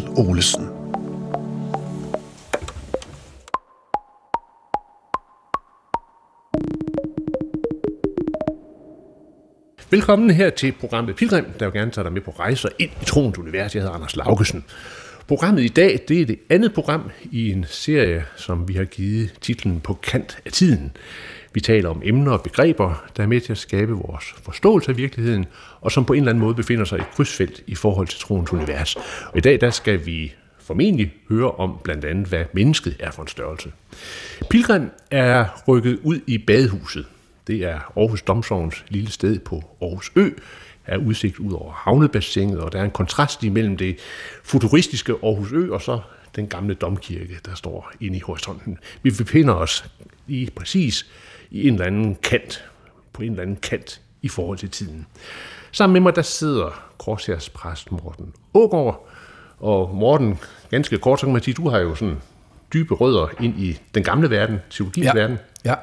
Olesen. Velkommen her til programmet Pilgrim, der vil gerne tage dig med på rejser ind i troens univers. Jeg hedder Anders Laugesen. Programmet i dag, det er det andet program i en serie, som vi har givet titlen På kant af tiden. Vi taler om emner og begreber, der er med til at skabe vores forståelse af virkeligheden, og som på en eller anden måde befinder sig i et krydsfelt i forhold til troens univers. Og i dag, der skal vi formentlig høre om blandt andet, hvad mennesket er for en størrelse. Pilgrim er rykket ud i badehuset. Det er Aarhus Domsovens lille sted på Aarhus Ø, er udsigt ud over havnebassinet, og der er en kontrast imellem det futuristiske Aarhus Ø og så den gamle domkirke, der står inde i horisonten. Vi befinder os i præcis i en eller anden kant, på en eller anden kant i forhold til tiden. Sammen med mig, der sidder Korshærs præst Morten Ågaard, og Morten, ganske kort, så kan man sige, du har jo sådan dybe rødder ind i den gamle verden, teologiens ja. verden. Ja.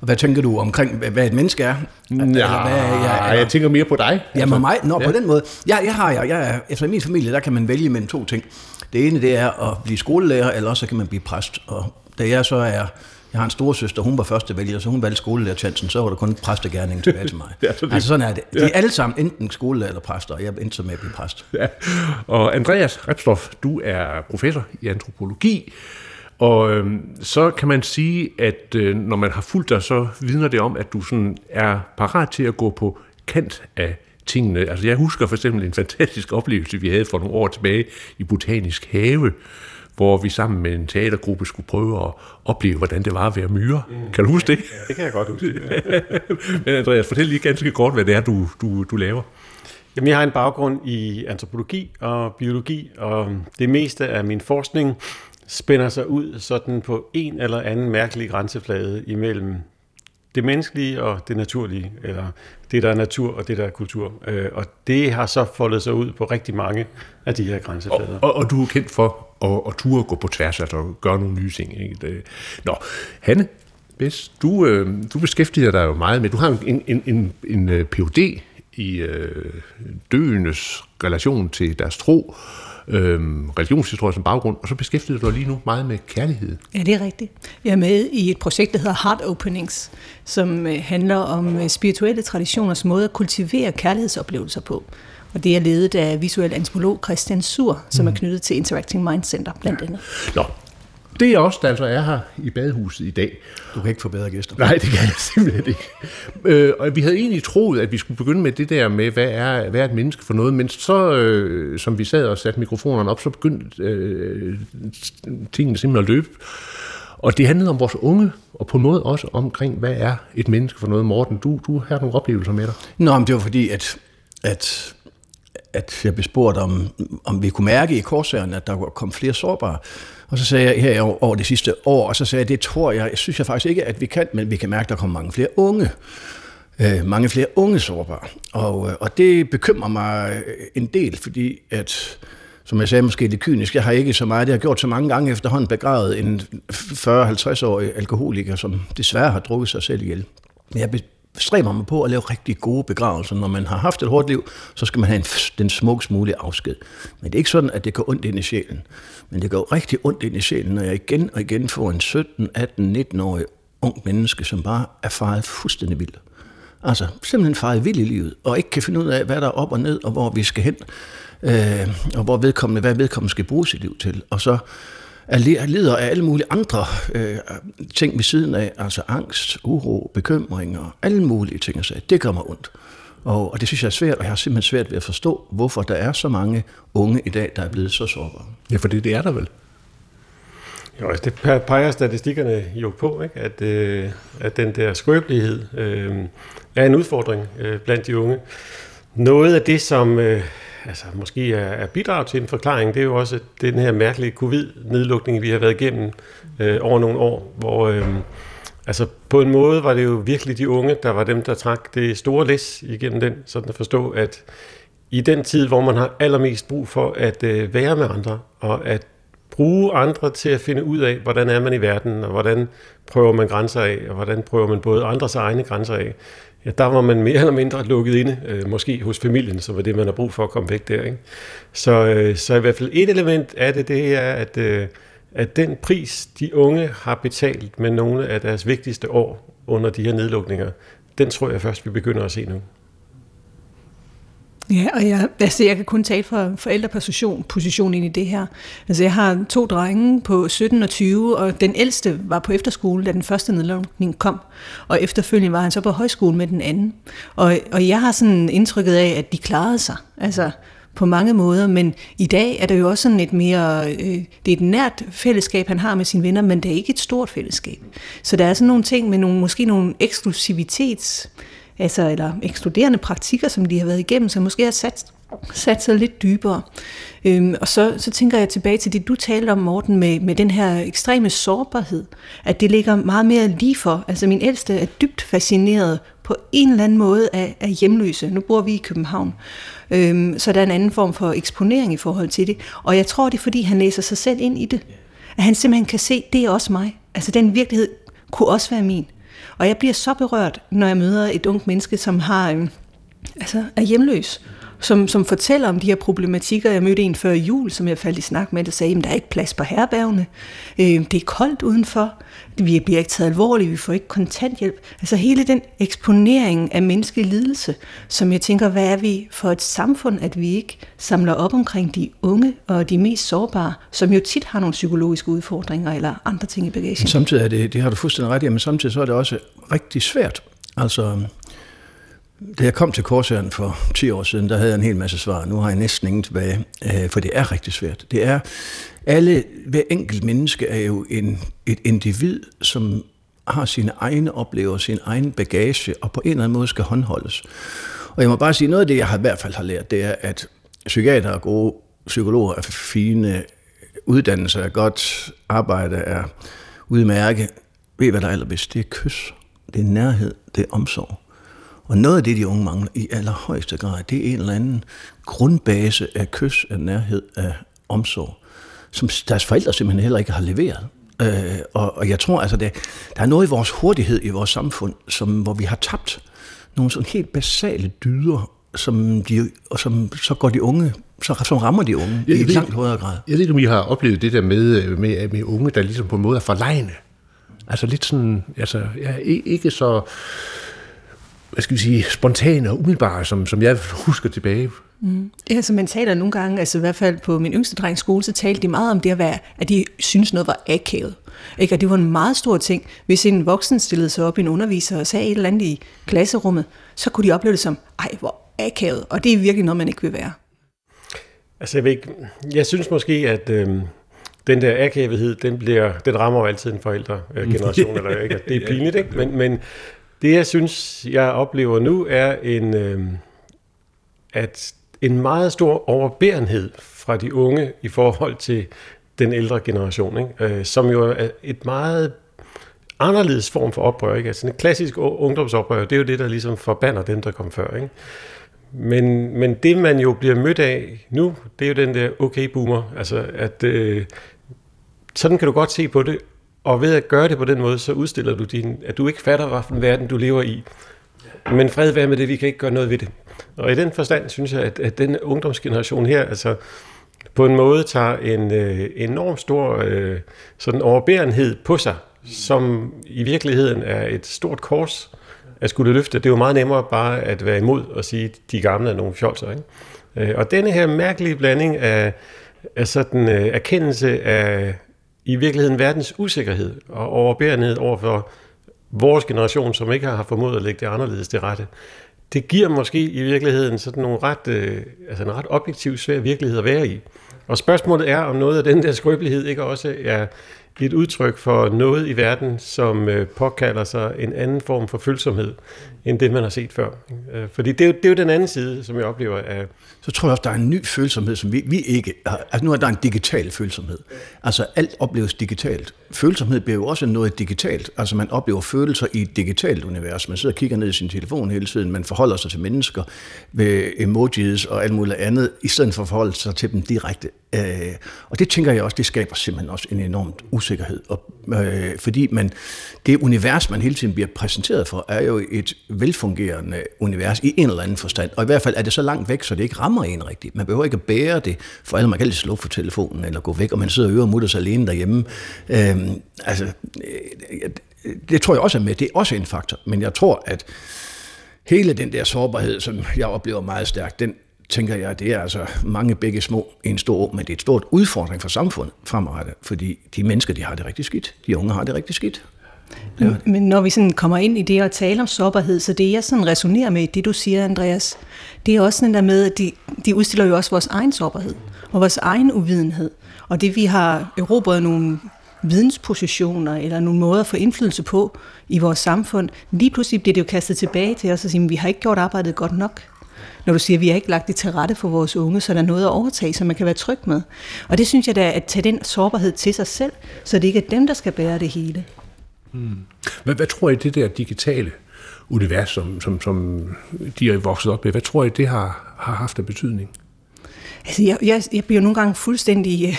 Og hvad tænker du omkring, hvad et menneske er? Ja, hvad jeg, jeg tænker mere på dig. Ja, med mig? Nå, ja. på den måde. Ja, jeg har jeg, jeg efter min familie, der kan man vælge mellem to ting. Det ene, det er at blive skolelærer, eller også kan man blive præst. Og da jeg så er jeg har en store søster, hun var første vælger, så hun valgte skolelærerchancen, så var der kun præstegærningen tilbage til mig. ja, så det, altså sådan er det. De er ja. alle sammen enten skolelærer eller præster, og jeg endte så med at blive præst. Ja. Og Andreas Repstoff, du er professor i antropologi, og øhm, så kan man sige, at øh, når man har fulgt dig, så vidner det om, at du sådan er parat til at gå på kant af tingene. Altså jeg husker for eksempel en fantastisk oplevelse, vi havde for nogle år tilbage i Botanisk Have, hvor vi sammen med en teatergruppe skulle prøve at opleve, hvordan det var at være myre. Mm. Kan du huske det? Ja, det kan jeg godt huske. Men Andreas, fortæl lige ganske kort, hvad det er, du, du, du laver. Jamen, jeg har en baggrund i antropologi og biologi, og det meste af min forskning spænder sig ud sådan på en eller anden mærkelig grænseflade imellem det menneskelige og det naturlige, eller det, der er natur og det, der er kultur. Øh, og det har så foldet sig ud på rigtig mange af de her grænseflader. Og, og, og du er kendt for og, at ture gå på tværs, altså gøre nogle nye ting. Ikke? Nå, Hanne, hvis du, øh, du beskæftiger dig jo meget med, du har en, en, en, en øh, Ph.D. i øh, døendes relation til deres tro, øh, religionshistorie som baggrund, og så beskæftiger du dig lige nu meget med kærlighed. Ja, det er rigtigt. Jeg er med i et projekt, der hedder Heart Openings, som øh, handler om øh, spirituelle traditioners måde at kultivere kærlighedsoplevelser på. Og det er ledet af visuel antropolog Christian Sur, som er mm. knyttet til Interacting Mind Center blandt andet. Nå, det er også, der altså er her i badehuset i dag. Du kan ikke få bedre gæster. Nej, det kan jeg simpelthen ikke. Øh, og vi havde egentlig troet, at vi skulle begynde med det der med, hvad er, hvad er et menneske for noget, men så, øh, som vi sad og satte mikrofonerne op, så begyndte øh, tingene simpelthen at løbe. Og det handlede om vores unge, og på en måde også omkring, hvad er et menneske for noget. Morten, du, du har nogle oplevelser med dig. Nå, men det var fordi, at, at at jeg blev spurgt, om, om vi kunne mærke i korsærerne, at der kom flere sårbare. Og så sagde jeg her over det sidste år, og så sagde jeg, det tror jeg, jeg synes jeg faktisk ikke, at vi kan, men vi kan mærke, at der kommer mange flere unge. Øh, mange flere unge sårbare. Og, øh, og det bekymrer mig øh, en del, fordi at, som jeg sagde måske lidt kynisk, jeg har ikke så meget, det har gjort så mange gange efterhånden begravet en 40-50-årig alkoholiker, som desværre har drukket sig selv ihjel. Jeg stræber man på at lave rigtig gode begravelser. Når man har haft et hårdt liv, så skal man have en, den smukkest mulige afsked. Men det er ikke sådan, at det går ondt ind i sjælen. Men det går rigtig ondt ind i sjælen, når jeg igen og igen får en 17, 18, 19-årig ung menneske, som bare er faret fuldstændig vildt. Altså simpelthen faret vild i livet, og ikke kan finde ud af, hvad der er op og ned, og hvor vi skal hen, øh, og hvor vedkommende, hvad vedkommende skal bruge sit liv til. Og så er lider af alle mulige andre øh, ting ved siden af, altså angst, uro, bekymringer, alle mulige ting. Og så. Det gør mig ondt. Og, og det synes jeg er svært, og jeg har simpelthen svært ved at forstå, hvorfor der er så mange unge i dag, der er blevet så sårbare. Ja, for det, det er der vel. Jo, altså det peger statistikkerne jo på, ikke? At, øh, at den der skrøbelighed øh, er en udfordring øh, blandt de unge. Noget af det, som øh, altså, måske er, er bidrag til en forklaring, det er jo også den her mærkelige covid-nedlukning, vi har været igennem øh, over nogle år, hvor øh, altså, på en måde var det jo virkelig de unge, der var dem, der trak det store læs igennem den, sådan at forstå, at i den tid, hvor man har allermest brug for at øh, være med andre, og at bruge andre til at finde ud af, hvordan er man i verden, og hvordan prøver man grænser af, og hvordan prøver man både andres egne grænser af, ja, der var man mere eller mindre lukket inde, øh, måske hos familien, som var det, man har brug for at komme væk der. Ikke? Så, øh, så i hvert fald et element af det, det er, at, øh, at den pris, de unge har betalt med nogle af deres vigtigste år under de her nedlukninger, den tror jeg først, vi begynder at se nu. Ja, og jeg, altså jeg kan kun tale fra forældreposition position ind i det her. Altså jeg har to drenge på 17 og 20, og den ældste var på efterskole, da den første nedlukning kom. Og efterfølgende var han så på højskole med den anden. Og, og jeg har sådan indtrykket af, at de klarede sig. Altså på mange måder, men i dag er det jo også sådan et mere, øh, det er et nært fællesskab, han har med sine venner, men det er ikke et stort fællesskab. Så der er sådan nogle ting med nogle, måske nogle eksklusivitets altså, eller ekskluderende praktikker, som de har været igennem, som måske har sat, sat sig lidt dybere. Øhm, og så, så tænker jeg tilbage til det, du talte om, Morten, med, med den her ekstreme sårbarhed, at det ligger meget mere lige for. Altså min ældste er dybt fascineret på en eller anden måde af, af hjemløse. Nu bor vi i København. Øhm, så der er en anden form for eksponering i forhold til det. Og jeg tror, det er, fordi han læser sig selv ind i det. At han simpelthen kan se, det er også mig. Altså den virkelighed kunne også være min. Og jeg bliver så berørt, når jeg møder et ungt menneske, som har, øhm, altså, er hjemløs, som, som fortæller om de her problematikker. Jeg mødte en før jul, som jeg faldt i snak med, der sagde, at der er ikke plads på herbergene. Øh, det er koldt udenfor. Vi bliver ikke taget alvorligt. Vi får ikke kontanthjælp. Altså hele den eksponering af menneskelig lidelse, som jeg tænker, hvad er vi for et samfund, at vi ikke samler op omkring de unge og de mest sårbare, som jo tit har nogle psykologiske udfordringer eller andre ting i bagagen. Samtidig er det, det har du fuldstændig ret i, men samtidig så er det også rigtig svært. Altså, da jeg kom til Korsæren for 10 år siden, der havde jeg en hel masse svar. Nu har jeg næsten ingen tilbage, øh, for det er rigtig svært. Det er, alle, hver enkelt menneske er jo en, et individ, som har sine egne oplevelser, sin egen bagage, og på en eller anden måde skal håndholdes. Og jeg må bare sige, noget af det, jeg har, i hvert fald har lært, det er, at psykiater er gode, psykologer er fine, uddannelse er godt, arbejde er udmærket. Ved hvad der er allerbedst? Det er kys, det er nærhed, det er omsorg. Og noget af det, de unge mangler i allerhøjeste grad, det er en eller anden grundbase af kys, af nærhed, af omsorg, som deres forældre simpelthen heller ikke har leveret. Øh, og, og jeg tror altså, det, der er noget i vores hurtighed i vores samfund, som, hvor vi har tabt nogle sådan helt basale dyder, som de, og som så går de unge, så, som rammer de unge jeg i et langt højere grad. Jeg ved ikke, om I har oplevet det der med, med, med unge, der ligesom på en måde er forlegne. Altså lidt sådan, altså, ja, ikke så hvad skal vi sige, spontane og umiddelbare, som, som jeg husker tilbage. Mm. Ja, så man taler nogle gange, altså i hvert fald på min yngste drengs skole, så talte de meget om det at være, at de synes noget var akavet. Ikke? Og det var en meget stor ting. Hvis en voksen stillede sig op i en underviser og sagde et eller andet i klasserummet, så kunne de opleve det som, ej, hvor akavet. Og det er virkelig noget, man ikke vil være. Altså, jeg, ved ikke, jeg synes måske, at øh, den der akavethed, den, bliver, den rammer jo altid en forældregeneration, eller ikke? Det er pinligt, ikke? Men, men det, jeg synes, jeg oplever nu, er en, øh, at en meget stor overbærenhed fra de unge i forhold til den ældre generation, ikke? Øh, som jo er et meget anderledes form for oprør. Ikke? Altså en klassisk ungdomsoprør, det er jo det, der ligesom forbander dem, der kom før. Ikke? Men, men det, man jo bliver mødt af nu, det er jo den der okay-boomer. Altså, at øh, sådan kan du godt se på det, og ved at gøre det på den måde, så udstiller du din, at du ikke fatter, hvilken verden du lever i. Men fred være med det, vi kan ikke gøre noget ved det. Og i den forstand synes jeg, at, at den ungdomsgeneration her, altså på en måde tager en øh, enorm stor øh, sådan overbærenhed på sig, som i virkeligheden er et stort kors at skulle løfte. Det er jo meget nemmere bare at være imod og sige, at de gamle er nogle fjolser. Ikke? Øh, og denne her mærkelige blanding af, af sådan øh, erkendelse af, i virkeligheden verdens usikkerhed og overbærenhed over for vores generation, som ikke har formået at lægge det anderledes til rette. Det giver måske i virkeligheden sådan nogle ret, øh, altså en ret objektiv svær virkelighed at være i. Og spørgsmålet er, om noget af den der skrøbelighed ikke også er et udtryk for noget i verden, som øh, påkalder sig en anden form for følsomhed, end det, man har set før. Øh, fordi det er, jo, det er jo den anden side, som jeg oplever af... Så tror jeg også, der er en ny følsomhed, som vi, vi ikke har. Altså nu er der en digital følsomhed. Altså alt opleves digitalt. Følsomhed bliver jo også noget digitalt. Altså man oplever følelser i et digitalt univers. Man sidder og kigger ned i sin telefon hele tiden. Man forholder sig til mennesker ved emojis og alt muligt andet, i stedet for at forholde sig til dem direkte. Øh, og det tænker jeg også, det skaber simpelthen også en enormt usikkerhed. Og, øh, fordi man, det univers, man hele tiden bliver præsenteret for, er jo et velfungerende univers i en eller anden forstand. Og i hvert fald er det så langt væk, så det ikke rammer en rigtigt. Man behøver ikke at bære det, for alle man kan slå for telefonen eller gå væk, og man sidder og øver mutters alene derhjemme. Øh, altså, øh, det tror jeg også er med. Det er også en faktor. Men jeg tror, at hele den der sårbarhed, som jeg oplever meget stærkt, den tænker jeg, det er altså mange begge små i en stor men det er et stort udfordring for samfundet fremadrettet, fordi de mennesker, de har det rigtig skidt. De unge har det rigtig skidt. Ja. Men når vi sådan kommer ind i det at tale om sårbarhed, så det jeg sådan resonerer med, det du siger, Andreas, det er også sådan der med, at de, de udstiller jo også vores egen sårbarhed og vores egen uvidenhed. Og det vi har erobret nogle videnspositioner eller nogle måder at få indflydelse på i vores samfund, lige pludselig bliver det jo kastet tilbage til os og sige, at vi har ikke gjort arbejdet godt nok. Når du siger, at vi har ikke lagt det til rette for vores unge, så der er noget at overtage, som man kan være tryg med. Og det synes jeg da, at tage den sårbarhed til sig selv, så det ikke er dem, der skal bære det hele. Hmm. Hvad, hvad tror I, det der digitale univers, som, som, som de er vokset op med, hvad tror I, det har, har haft af betydning? Altså, jeg, jeg, jeg bliver nogle gange fuldstændig uh,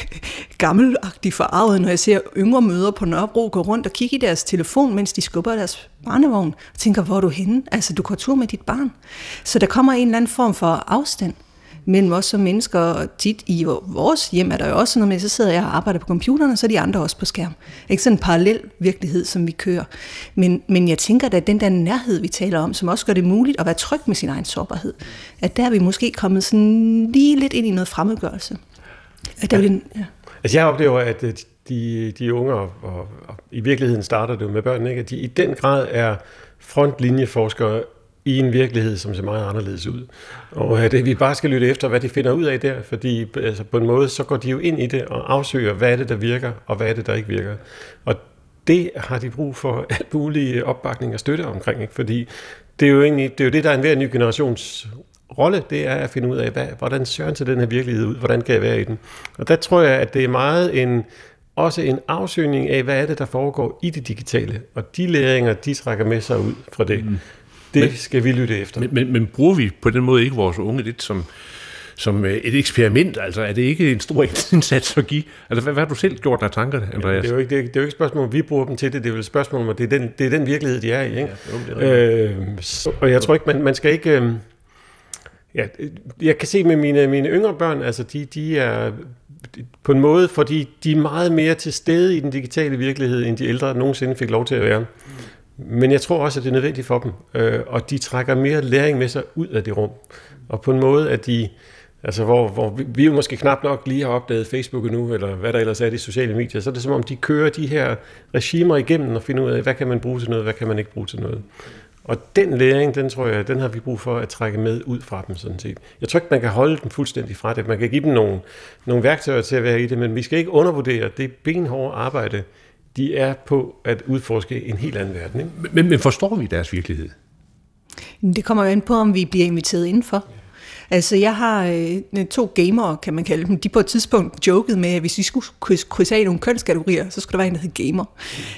gammelagtig forarvet, når jeg ser yngre møder på Nørrebro gå rundt og kigge i deres telefon, mens de skubber deres barnevogn, og tænker, hvor er du henne? Altså, du går tur med dit barn. Så der kommer en eller anden form for afstand mellem os som mennesker, og tit i vores hjem er der jo også noget med, så sidder jeg og arbejder på computeren, og så er de andre også på skærm. Ikke sådan en parallel virkelighed, som vi kører. Men, men jeg tænker, at den der nærhed, vi taler om, som også gør det muligt at være tryg med sin egen sårbarhed, at der er vi måske kommet sådan lige lidt ind i noget fremmedgørelse. At der ja. Vil, ja. Altså jeg oplever, at øh, de, de unge, og, og, og i virkeligheden starter det jo med børn, ikke? at de i den grad er frontlinjeforskere i en virkelighed, som ser meget anderledes ud. Og øh, at vi bare skal lytte efter, hvad de finder ud af der, fordi øh, altså, på en måde, så går de jo ind i det og afsøger, hvad er det, der virker, og hvad er det, der ikke virker. Og det har de brug for alt mulig opbakning og støtte omkring, ikke? fordi det er jo egentlig, det, er jo det der er en hver ny generations rolle, det er at finde ud af, hvad, hvordan søren til den her virkelighed ud, hvordan kan jeg være i den. Og der tror jeg, at det er meget en, også en afsøgning af, hvad er det, der foregår i det digitale, og de læringer, de trækker med sig ud fra det. Mm. Det men, skal vi lytte efter. Men, men, men bruger vi på den måde ikke vores unge lidt som, som øh, et eksperiment? Altså er det ikke en stor indsats at give? Altså hvad, hvad har du selv gjort af tanker, Andreas? Ja, det, er jo ikke, det, er, det er jo ikke et spørgsmål, om vi bruger dem til det. Det er jo et spørgsmål om, det er den, det er den virkelighed, de er i. Ikke? Ja, jo, det er øh, så, og jeg tror ikke, man, man skal ikke... Øh, ja, jeg kan se med mine, mine yngre børn, altså de, de er på en måde, fordi de er meget mere til stede i den digitale virkelighed, end de ældre nogensinde fik lov til at være. Men jeg tror også, at det er nødvendigt for dem, øh, og de trækker mere læring med sig ud af det rum. Og på en måde, at de, altså hvor, hvor vi, vi jo måske knap nok lige har opdaget Facebook nu, eller hvad der ellers er i de sociale medier, så er det som om, de kører de her regimer igennem og finder ud af, hvad kan man bruge til noget, hvad kan man ikke bruge til noget. Og den læring, den tror jeg, den har vi brug for at trække med ud fra dem sådan set. Jeg tror ikke, man kan holde dem fuldstændig fra det. Man kan give dem nogle, nogle værktøjer til at være i det, men vi skal ikke undervurdere det benhårde arbejde, de er på at udforske en helt anden verden. Ikke? Men, men forstår vi deres virkelighed? Det kommer jo an på, om vi bliver inviteret indenfor. Altså, jeg har øh, to gamere, kan man kalde dem. De på et tidspunkt jokede med, at hvis vi skulle krydse af nogle kønskategorier, så skulle der være en, der hed gamer.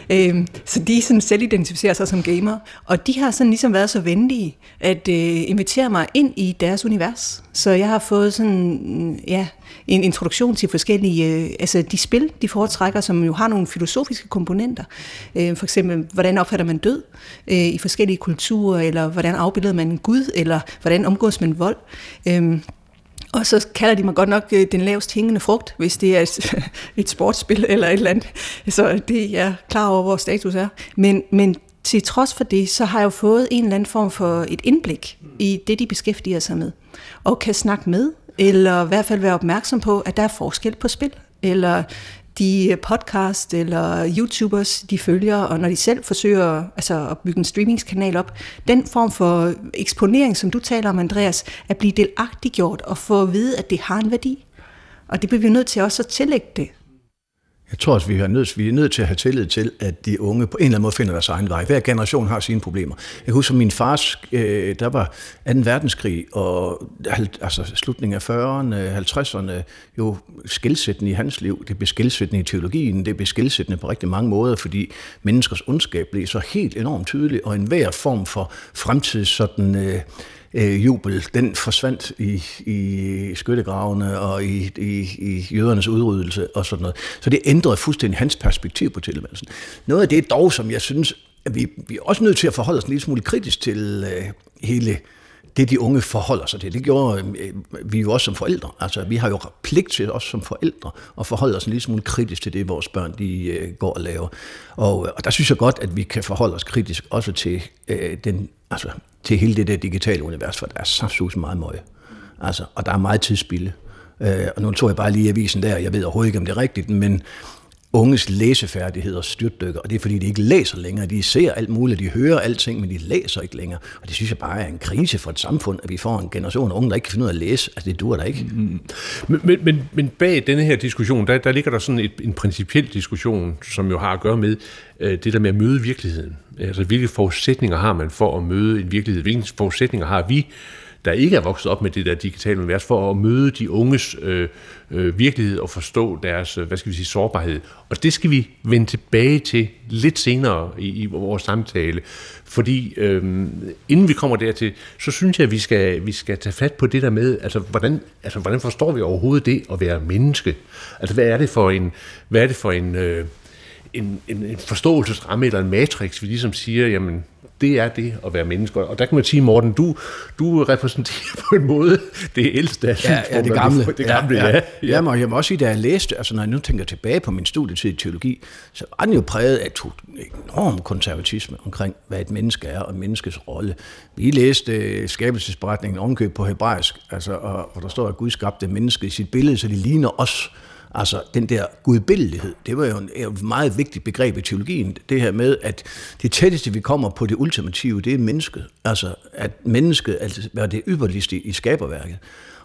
Øh, så de sådan selv identificerer sig som gamer. Og de har sådan ligesom været så venlige at øh, invitere mig ind i deres univers. Så jeg har fået sådan, ja, en introduktion til forskellige, øh, altså de spil, de foretrækker, som jo har nogle filosofiske komponenter. Øh, for eksempel, hvordan opfatter man død øh, i forskellige kulturer, eller hvordan afbilder man en gud, eller hvordan omgås man vold. Og så kalder de mig godt nok den lavest hængende frugt, hvis det er et, et sportsspil eller et eller andet. Så det er jeg klar over, hvor status er. Men, men til trods for det, så har jeg jo fået en eller anden form for et indblik i det, de beskæftiger sig med. Og kan snakke med eller i hvert fald være opmærksom på, at der er forskel på spil, eller de podcast eller YouTubers, de følger, og når de selv forsøger altså, at bygge en streamingskanal op, den form for eksponering, som du taler om, Andreas, at blive delagtiggjort og få at vide, at det har en værdi. Og det bliver vi nødt til også at tillægge det. Jeg tror også, vi er, nødt, vi er nødt til at have tillid til, at de unge på en eller anden måde finder deres egen vej. Hver generation har sine problemer. Jeg husker, min fars, øh, der var 2. verdenskrig, og altså slutningen af 40'erne, 50'erne, jo skilsættende i hans liv. Det blev skilsættende i teologien, det blev skilsættende på rigtig mange måder, fordi menneskers ondskab blev så helt enormt tydelig, og enhver form for fremtids sådan... Øh, øh, jubel, den forsvandt i, i skyttegravene og i, i, i jødernes udryddelse og sådan noget. Så det ændrede fuldstændig hans perspektiv på tilværelsen. Noget af det dog, som jeg synes, at vi, vi er også nødt til at forholde os en lille smule kritisk til øh, hele det, de unge forholder sig til. Det gjorde øh, vi jo også som forældre. Altså, vi har jo pligt til os som forældre at forholde os en lille smule kritisk til det, vores børn de, øh, går og laver. Og, øh, og der synes jeg godt, at vi kan forholde os kritisk også til, øh, den, altså, til hele det der digitale univers, for der er så meget møje. Altså, og der er meget tidsspilde. Øh, og nu tog jeg bare lige avisen der, jeg ved overhovedet ikke, om det er rigtigt, men unges læsefærdigheder styrtdykker, og det er fordi, de ikke læser længere. De ser alt muligt, de hører alting, men de læser ikke længere. Og det synes jeg bare er en krise for et samfund, at vi får en generation af unge, der ikke kan finde ud af at læse. Altså, det dur der ikke. Mm, mm. Men, men, men, men bag denne her diskussion, der, der ligger der sådan et, en principiel diskussion, som jo har at gøre med øh, det der med at møde virkeligheden. Altså, hvilke forudsætninger har man for at møde en virkelighed? Hvilke forudsætninger har vi der ikke er vokset op med det der digitale univers, for at møde de unges øh, øh, virkelighed og forstå deres, øh, hvad skal vi sige, sårbarhed. Og det skal vi vende tilbage til lidt senere i, i vores samtale, fordi øh, inden vi kommer dertil, så synes jeg, at vi skal, vi skal tage fat på det der med, altså hvordan, altså hvordan forstår vi overhovedet det at være menneske? Altså hvad er det for en, hvad er det for en øh, en, en, en forståelsesramme eller en matrix, vi ligesom siger, jamen, det er det at være menneske. Og der kan man sige, Morten, du, du repræsenterer på en måde det ældste af ja, ja, det gamle. Det gamle, ja. ja. ja. ja. Jamen, jeg må også sige, da jeg læste, altså når jeg nu tænker tilbage på min studietid i teologi, så var den jo præget af enorm konservatisme omkring, hvad et menneske er og menneskets rolle. Vi læste skabelsesberetningen omkøb på hebraisk, altså, og, og der står, at Gud skabte mennesket i sit billede, så de ligner os. Altså den der gudbillighed, det var jo en, et meget vigtigt begreb i teologien. Det her med, at det tætteste vi kommer på det ultimative, det er mennesket. Altså at mennesket altså, er det ypperligste i skaberværket.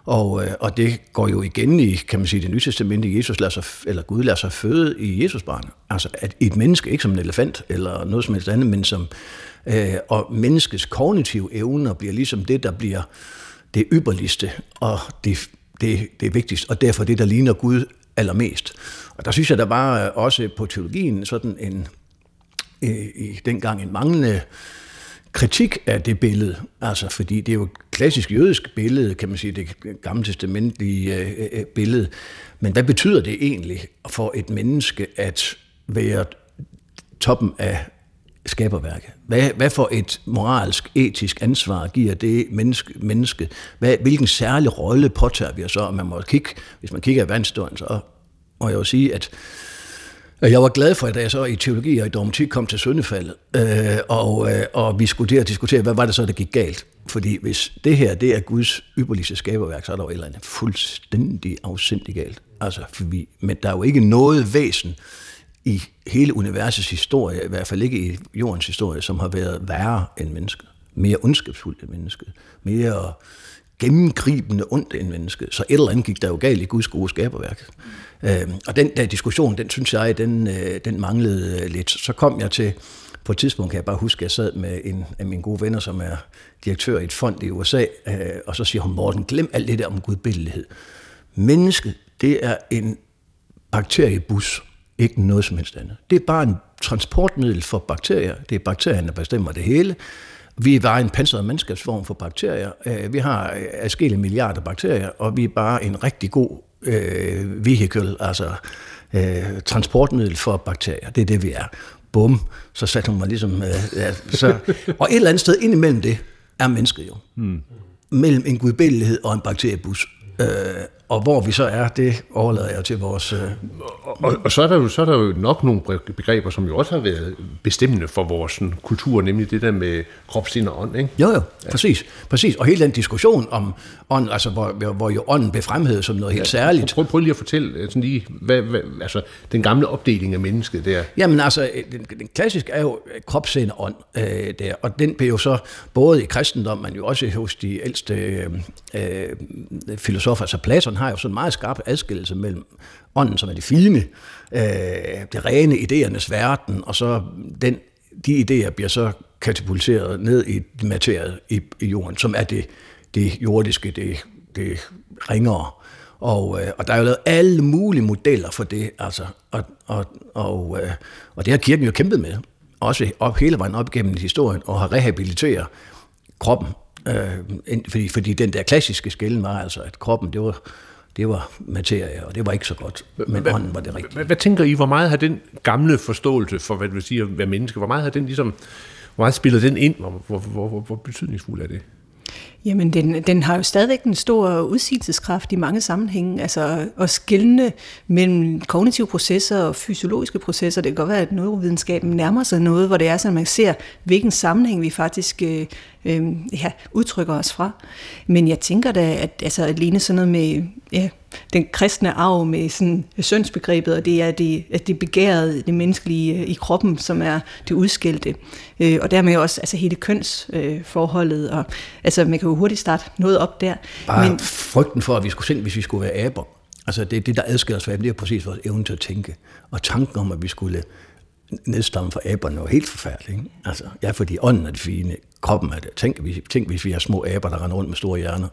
Og, øh, og det går jo igen i, kan man sige, det nye testamente, Jesus lader sig, eller Gud lader sig føde i Jesus barn. Altså at et menneske, ikke som en elefant eller noget som helst andet, men som, øh, og menneskets kognitive evner bliver ligesom det, der bliver det ypperligste og det, det, det vigtigste, og derfor det, der ligner Gud allermest. Og der synes jeg, der var øh, også på teologien sådan en, i dengang en manglende kritik af det billede, altså fordi det er jo et klassisk jødisk billede, kan man sige, det gamle testamentlige øh, øh, billede. Men hvad betyder det egentlig for et menneske at være toppen af skaberværket? Hvad, hvad for et moralsk, etisk ansvar giver det menneske? menneske? Hvad, hvilken særlig rolle påtager vi os så? Man må kigge, hvis man kigger i vandståen, så og jeg vil sige, at jeg var glad for, at jeg så i teologi og i dogmatik kom til søndefaldet, øh, og, øh, og vi skulle der diskutere, hvad var det så, der gik galt? Fordi hvis det her, det er Guds ypperligste skaberværk, så er der jo et eller andet fuldstændig afsindig galt. Altså, for vi, men der er jo ikke noget væsen, i hele universets historie, i hvert fald ikke i jordens historie, som har været værre end mennesket. Mere ondskabsfuldt end mennesket. Mere gennemgribende ondt end mennesket. Så et eller andet gik der jo galt i Guds gode skaberværk. Mm. Øhm, og den der diskussion, den synes jeg, den, øh, den manglede øh, lidt. Så kom jeg til, på et tidspunkt kan jeg bare huske, at jeg sad med en af mine gode venner, som er direktør i et fond i USA, øh, og så siger hun, Morten, glem alt det der om gudbillighed. Mennesket, det er en bakteriebus. Ikke noget som helst andet. Det er bare en transportmiddel for bakterier. Det er bakterierne, der bestemmer det hele. Vi er bare en pansret mandskabsform for bakterier. Øh, vi har adskillige milliarder bakterier, og vi er bare en rigtig god øh, vehicle, altså øh, transportmiddel for bakterier. Det er det, vi er. Bum, så satte hun mig ligesom... Øh, ja, så, og et eller andet sted indimellem det er mennesket jo. Hmm. Mellem en gudbillelighed og en bakteriebus. Øh, og hvor vi så er, det overlader jeg til vores... Øh... Og, og, så, er der jo, så er der jo nok nogle begreber, som jo også har været bestemmende for vores sådan, kultur, nemlig det der med krop, sind og ånd, ikke? Jo, jo, ja. præcis, præcis. Og hele den diskussion om ånd, altså hvor, hvor jo ånden blev fremhævet som noget helt ja, særligt. Prøv, prøv lige at fortælle øh, sådan lige, hvad, hvad, altså, den gamle opdeling af mennesket der. Jamen altså, den, den klassiske er jo krop, sind og ånd øh, der, og den blev jo så både i kristendom, men jo også hos de ældste øh, øh, filosofer, altså Platon har jo sådan en meget skarp adskillelse mellem ånden, som er det fine, øh, det rene idéernes verden, og så den, de idéer bliver så katapulteret ned i materiet i, i jorden, som er det, det jordiske, det, det ringere. Og, øh, og der er jo lavet alle mulige modeller for det, altså, og, og, og, øh, og det har kirken jo kæmpet med, også op, hele vejen op gennem historien, og har rehabiliteret kroppen Øh, fordi, fordi den der klassiske skælden var altså, at kroppen, det var, det var materie, og det var ikke så godt, men Hvad- ånden var det rigtige. Hvad, hvad tænker I, hvor meget har den gamle forståelse for, hvad det vil sige at være menneske, hvor meget har den ligesom, hvor meget spiller den ind, hvor, hvor, hvor, hvor betydningsfuld er det? Jamen, den, den har jo stadigvæk en stor udsigelseskraft i mange sammenhænge. Altså at skille mellem kognitive processer og fysiologiske processer. Det kan godt være, at neurovidenskaben nærmer sig noget, hvor det er sådan, at man ser, hvilken sammenhæng vi faktisk øh, øh, ja, udtrykker os fra. Men jeg tænker da, at altså, alene sådan noget med ja, den kristne arv med sådan sønsbegrebet, og det er det, at det begærede, det menneskelige øh, i kroppen, som er det udskilte. Øh, og dermed også altså hele kønsforholdet. Øh, og, altså man kan jo hurtigt starte noget op der. Bare Men, frygten for, at vi skulle selv, hvis vi skulle være aber. Altså det, det der adskiller os fra det er præcis vores evne til at tænke. Og tanken om, at vi skulle nedstamme fra aberne, var helt forfærdeligt. Ikke? Altså, ja, fordi ånden er det fine, kroppen er det. Tænk, hvis, tænk, hvis vi har små aber, der render rundt med store hjerner.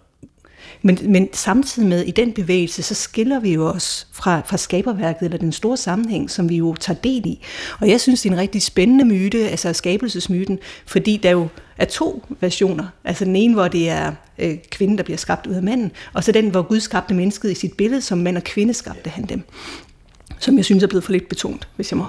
Men, men samtidig med, i den bevægelse, så skiller vi jo os fra, fra skaberværket, eller den store sammenhæng, som vi jo tager del i. Og jeg synes, det er en rigtig spændende myte, altså skabelsesmyten, fordi der jo er to versioner. Altså den ene, hvor det er øh, kvinden, der bliver skabt ud af manden, og så den, hvor Gud skabte mennesket i sit billede, som mand og kvinde skabte han dem. Som jeg synes er blevet for lidt betont, hvis jeg må.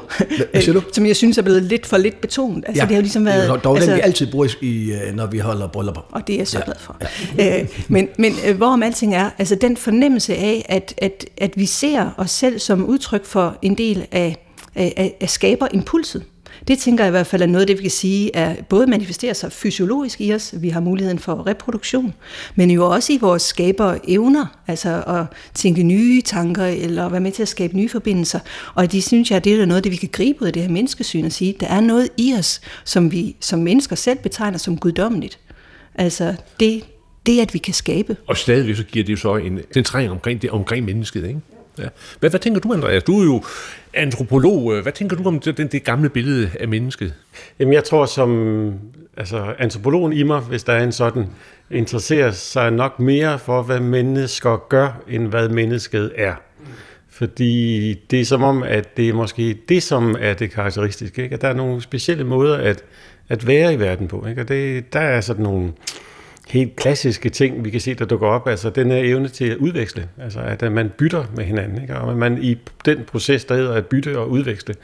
Hvad siger du? Som jeg synes er blevet lidt for lidt betont. Altså, det har jo ligesom været... Det er dog altså, den, vi altid bruger, i, øh, når vi holder bryllupper. og det er jeg så glad for. Ja. Øh, men men øh, hvorom alting er, altså den fornemmelse af, at, at, at vi ser os selv som udtryk for en del af, af, af, af skaberimpulset. Det tænker jeg i hvert fald er noget af det, vi kan sige, er både manifesterer sig fysiologisk i os, vi har muligheden for reproduktion, men jo også i vores skaber evner, altså at tænke nye tanker, eller være med til at skabe nye forbindelser. Og det synes jeg, det er noget af det, vi kan gribe ud af det her menneskesyn og sige, der er noget i os, som vi som mennesker selv betegner som guddommeligt. Altså det, det at vi kan skabe. Og stadigvæk så giver det jo så en centrering omkring, det, omkring mennesket, ikke? Ja. Hvad, hvad tænker du, Andreas? Du er jo antropolog. Øh, hvad tænker du om det, det, gamle billede af mennesket? Jamen, jeg tror som altså, antropologen i mig, hvis der er en sådan, interesserer sig nok mere for, hvad mennesker gør, end hvad mennesket er. Fordi det er som om, at det er måske det, som er det karakteristiske. Ikke? At der er nogle specielle måder at, at være i verden på. Ikke? Og det, der er sådan nogle helt klassiske ting, vi kan se, der dukker op. Altså den her evne til at udveksle. Altså at man bytter med hinanden. Ikke? Og man i den proces, der hedder at bytte og udveksle.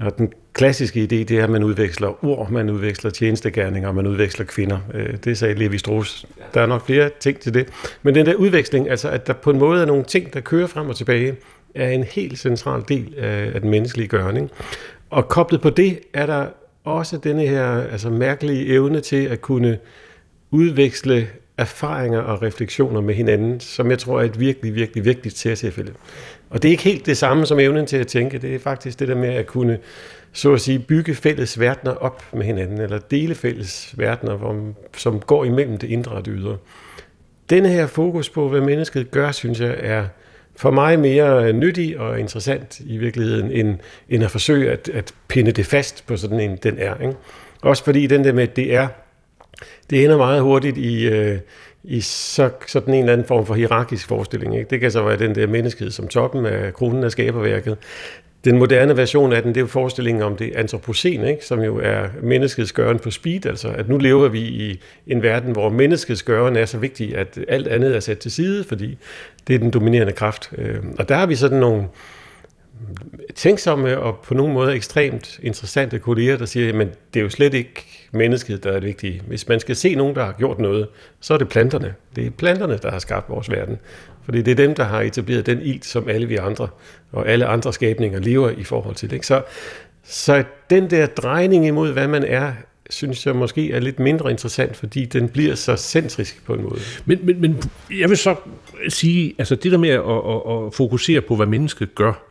Og den klassiske idé, det er, at man udveksler ord, man udveksler tjenestegærninger, man udveksler kvinder. Øh, det sagde Levi Strauss. Der er nok flere ting til det. Men den der udveksling, altså at der på en måde er nogle ting, der kører frem og tilbage, er en helt central del af den menneskelige gørning. Og koblet på det er der også denne her altså mærkelige evne til at kunne udveksle erfaringer og refleksioner med hinanden, som jeg tror er et virkelig, virkelig vigtigt tilfælde. Og det er ikke helt det samme som evnen til at tænke, det er faktisk det der med at kunne, så at sige, bygge fælles verdener op med hinanden, eller dele fælles verdener, som går imellem det indre og det ydre. Denne her fokus på, hvad mennesket gør, synes jeg er for mig mere nyttig og interessant i virkeligheden, end, end at forsøge at, at pinde det fast på sådan en, den er. Ikke? Også fordi den der med, det er, det ender meget hurtigt i, øh, i så, sådan en eller anden form for hierarkisk forestilling. Ikke? Det kan så være den der menneskehed som toppen af kronen af skaberværket. Den moderne version af den, det er jo forestillingen om det antropocen, ikke? som jo er menneskets gøren på speed, altså at nu lever vi i en verden, hvor menneskets gøren er så vigtig, at alt andet er sat til side, fordi det er den dominerende kraft. Øh, og der har vi sådan nogle tænksomme og på nogle måder ekstremt interessante kolleger, der siger, men det er jo slet ikke mennesket, der er det vigtige. Hvis man skal se nogen, der har gjort noget, så er det planterne. Det er planterne, der har skabt vores verden. Fordi det er dem, der har etableret den ild, som alle vi andre og alle andre skabninger lever i forhold til. Ikke? Så, så den der drejning imod, hvad man er, synes jeg måske er lidt mindre interessant, fordi den bliver så centrisk på en måde. Men, men, men jeg vil så sige, altså det der med at, at, at fokusere på, hvad mennesket gør,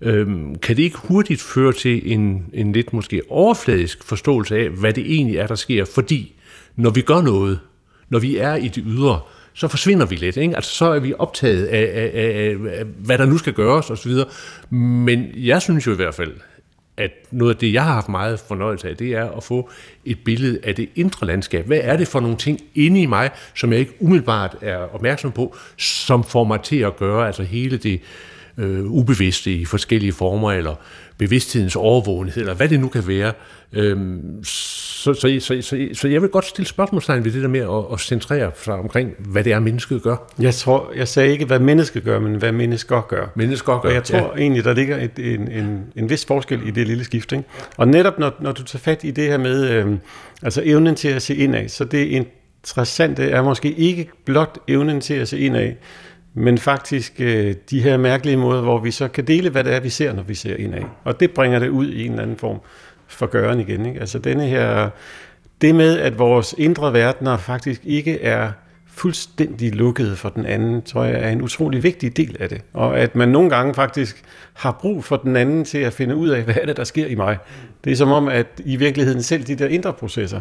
Øhm, kan det ikke hurtigt føre til en, en lidt måske overfladisk forståelse af, hvad det egentlig er, der sker? Fordi når vi gør noget, når vi er i det ydre, så forsvinder vi lidt. Ikke? Altså, så er vi optaget af, af, af, af, hvad der nu skal gøres osv. Men jeg synes jo i hvert fald, at noget af det, jeg har haft meget fornøjelse af, det er at få et billede af det indre landskab. Hvad er det for nogle ting inde i mig, som jeg ikke umiddelbart er opmærksom på, som får mig til at gøre altså hele det øh, ubevidste i forskellige former, eller bevidsthedens overvågenhed, eller hvad det nu kan være. Øhm, så, så, så, så, så jeg vil godt stille spørgsmålstegn ved det der med at, at centrere sig omkring, hvad det er, mennesket gør. Jeg tror, jeg sagde ikke, hvad mennesket gør, men hvad mennesker gør. Mennesker gør, Og jeg tror ja. egentlig, der ligger et, en, en, en vis forskel i det lille skift. Ikke? Og netop når, når du tager fat i det her med øh, altså evnen til at se indad, så det interessante er måske ikke blot evnen til at se indad, men faktisk øh, de her mærkelige måder, hvor vi så kan dele, hvad det er, vi ser, når vi ser indad. Og det bringer det ud i en eller anden form for gøren igen. Ikke? Altså denne her, det med, at vores indre verdener faktisk ikke er fuldstændig lukkede for den anden, tror jeg er en utrolig vigtig del af det. Og at man nogle gange faktisk har brug for den anden til at finde ud af, hvad er det, der sker i mig. Det er som om, at i virkeligheden selv de der indre processer,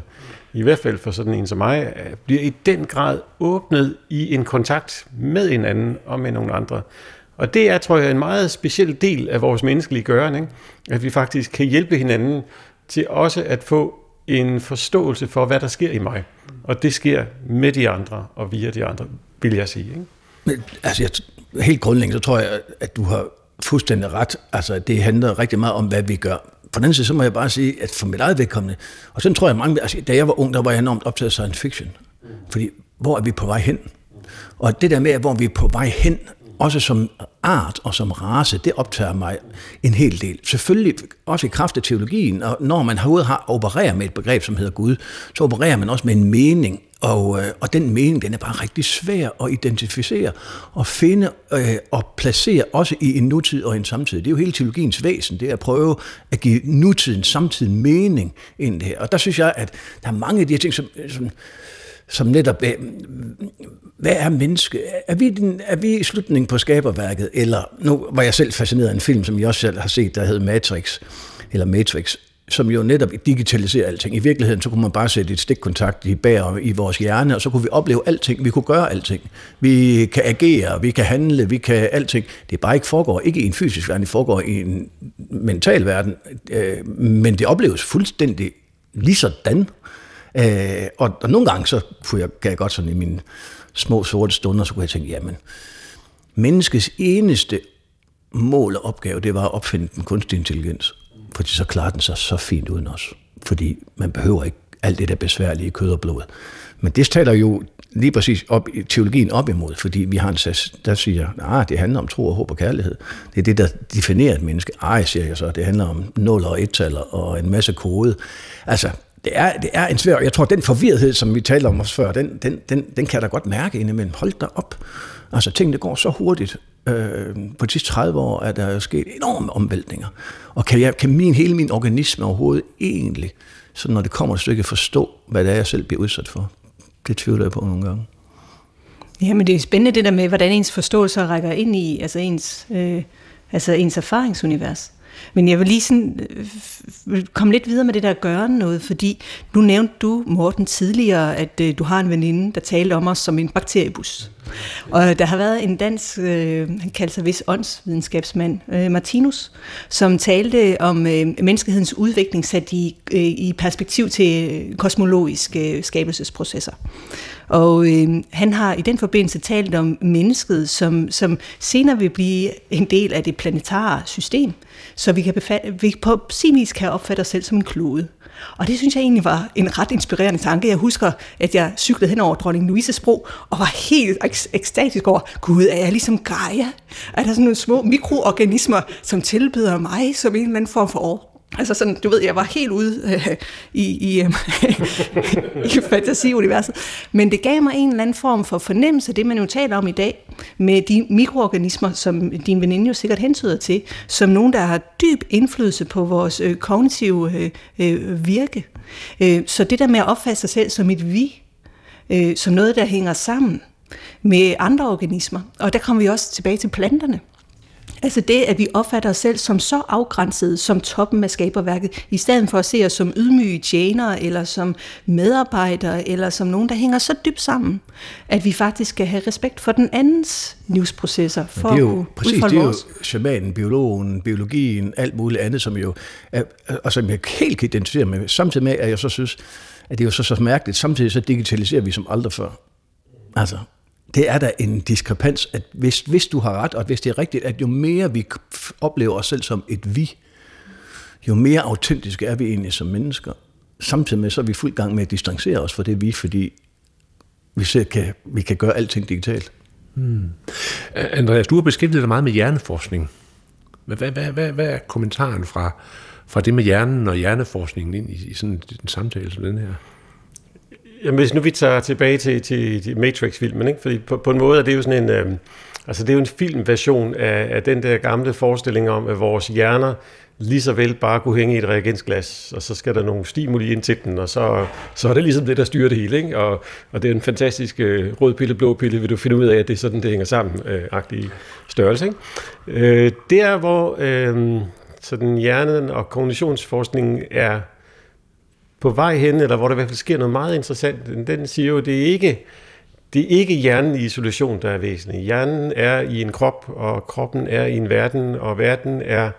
i hvert fald for sådan en som mig, bliver i den grad åbnet i en kontakt med en anden og med nogle andre. Og det er, tror jeg, en meget speciel del af vores menneskelige gøren, ikke? at vi faktisk kan hjælpe hinanden til også at få en forståelse for, hvad der sker i mig. Og det sker med de andre og via de andre, vil jeg sige. Ikke? Men, altså, jeg, helt grundlæggende, så tror jeg, at du har fuldstændig ret. Altså, det handler rigtig meget om, hvad vi gør. På den anden side, så må jeg bare sige, at for mit eget vedkommende, og sådan tror jeg mange, altså, da jeg var ung, der var jeg enormt optaget af science fiction. Fordi, hvor er vi på vej hen? Og det der med, hvor vi er på vej hen, også som art og som race, det optager mig en hel del. Selvfølgelig også i kraft af teologien, og når man overhovedet har opererer med et begreb, som hedder Gud, så opererer man også med en mening, og, øh, og den mening, den er bare rigtig svær at identificere og finde øh, og placere også i en nutid og en samtid. Det er jo hele teologiens væsen, det er at prøve at give nutiden samtidig mening ind i det her. Og der synes jeg, at der er mange af de her ting, som, som som netop, øh, hvad er menneske? Er vi, den, er vi i slutningen på skaberværket, eller nu var jeg selv fascineret af en film, som jeg også selv har set, der hed Matrix, eller Matrix, som jo netop digitaliserer alting. I virkeligheden, så kunne man bare sætte et stikkontakt i bag i vores hjerne, og så kunne vi opleve alting. Vi kunne gøre alting. Vi kan agere, vi kan handle, vi kan alting. Det bare ikke foregår, ikke i en fysisk verden, det foregår i en mental verden, øh, men det opleves fuldstændig lige sådan. Øh, og, og nogle gange, så kunne jeg, kan jeg godt sådan i mine små sorte stunder, så kunne jeg tænke, jamen, menneskets eneste mål og opgave, det var at opfinde den kunstige intelligens. Fordi så klarer den sig så fint uden os. Fordi man behøver ikke alt det der besværlige kød og blod. Men det taler jo lige præcis op, teologien op imod, fordi vi har en sats, der siger, at ah, det handler om tro og håb og kærlighed. Det er det, der definerer et menneske. Ej, siger jeg så, det handler om 0 og 1 og en masse kode. Altså, det er, det er en svær, jeg tror, den forvirrethed, som vi talte om os før, den, den, den, den kan jeg da godt mærke indimellem. Hold da op. Altså, tingene går så hurtigt. Øh, på de sidste 30 år er der sket enorme omvæltninger. Og kan, jeg, kan min, hele min organisme overhovedet egentlig, så når det kommer et stykke, forstå, hvad det er, jeg selv bliver udsat for? Det tvivler jeg på nogle gange. Ja, men det er spændende det der med, hvordan ens forståelse rækker ind i altså ens, øh, altså ens erfaringsunivers. Men jeg vil lige sådan, øh, komme lidt videre med det der at gøre noget, fordi nu nævnte du, Morten, tidligere, at øh, du har en veninde, der talte om os som en bakteriebus. Og der har været en dansk, øh, han kalder sig vist åndsvidenskabsmand, øh, Martinus, som talte om øh, menneskehedens udvikling sat i, øh, i perspektiv til øh, kosmologiske øh, skabelsesprocesser. Og øh, han har i den forbindelse talt om mennesket, som, som senere vil blive en del af det planetare system, så vi, kan befatte, vi på sin vis kan opfatte os selv som en klode. Og det synes jeg egentlig var en ret inspirerende tanke. Jeg husker, at jeg cyklede hen over dronning Louises bro, og var helt ekstatisk over, gud, er jeg ligesom Gaia? Er der sådan nogle små mikroorganismer, som tilbyder mig som en eller anden form for år? Altså sådan, du ved, jeg var helt ude øh, i, i, øh, i fantasiuniverset. Men det gav mig en eller anden form for fornemmelse, det man jo taler om i dag, med de mikroorganismer, som din veninde jo sikkert hentyder til, som nogen, der har dyb indflydelse på vores øh, kognitive øh, øh, virke. Øh, så det der med at opfatte sig selv som et vi, øh, som noget, der hænger sammen med andre organismer. Og der kommer vi også tilbage til planterne. Altså det, at vi opfatter os selv som så afgrænset som toppen af skaberværket, i stedet for at se os som ydmyge tjenere, eller som medarbejdere, eller som nogen, der hænger så dybt sammen, at vi faktisk skal have respekt for den andens livsprocesser. For det er jo, præcis, det er jo shamanen, biologen, biologien, alt muligt andet, som jo er, og som jeg helt kan identificere med, samtidig med, at jeg så synes, at det er jo så, så mærkeligt, samtidig så digitaliserer vi som aldrig før. Altså, det er da en diskrepans, at hvis, hvis du har ret, og hvis det er rigtigt, at jo mere vi oplever os selv som et vi, jo mere autentiske er vi egentlig som mennesker. Samtidig med, så er vi fuld gang med at distancere os fra det vi, fordi vi, selv kan, vi kan gøre alting digitalt. Hmm. Andreas, du har beskæftiget dig meget med hjerneforskning. Hvad, hvad, hvad, hvad, hvad er kommentaren fra, fra det med hjernen og hjerneforskningen ind i, i sådan en samtale som den her? Jamen, hvis nu vi tager tilbage til, til, til Matrix-filmen, ikke? fordi på, på en måde er det jo sådan en, øh, altså det er jo en filmversion af, af den der gamle forestilling om, at vores hjerner lige så vel bare kunne hænge i et reagensglas, og så skal der nogle stimuli ind til den, og så, så er det ligesom det, der styrer det hele. Ikke? Og, og det er en fantastisk øh, rød pille, blå pille, vil du finde ud af, at det er sådan, det hænger sammen, øh, agtig størrelse. Ikke? Øh, der, hvor øh, sådan hjernen og kognitionsforskningen er på vej hen, eller hvor der i hvert fald sker noget meget interessant, den siger jo, det er ikke det er ikke hjernen i isolation, der er væsentlig. Hjernen er i en krop, og kroppen er i en verden, og verden er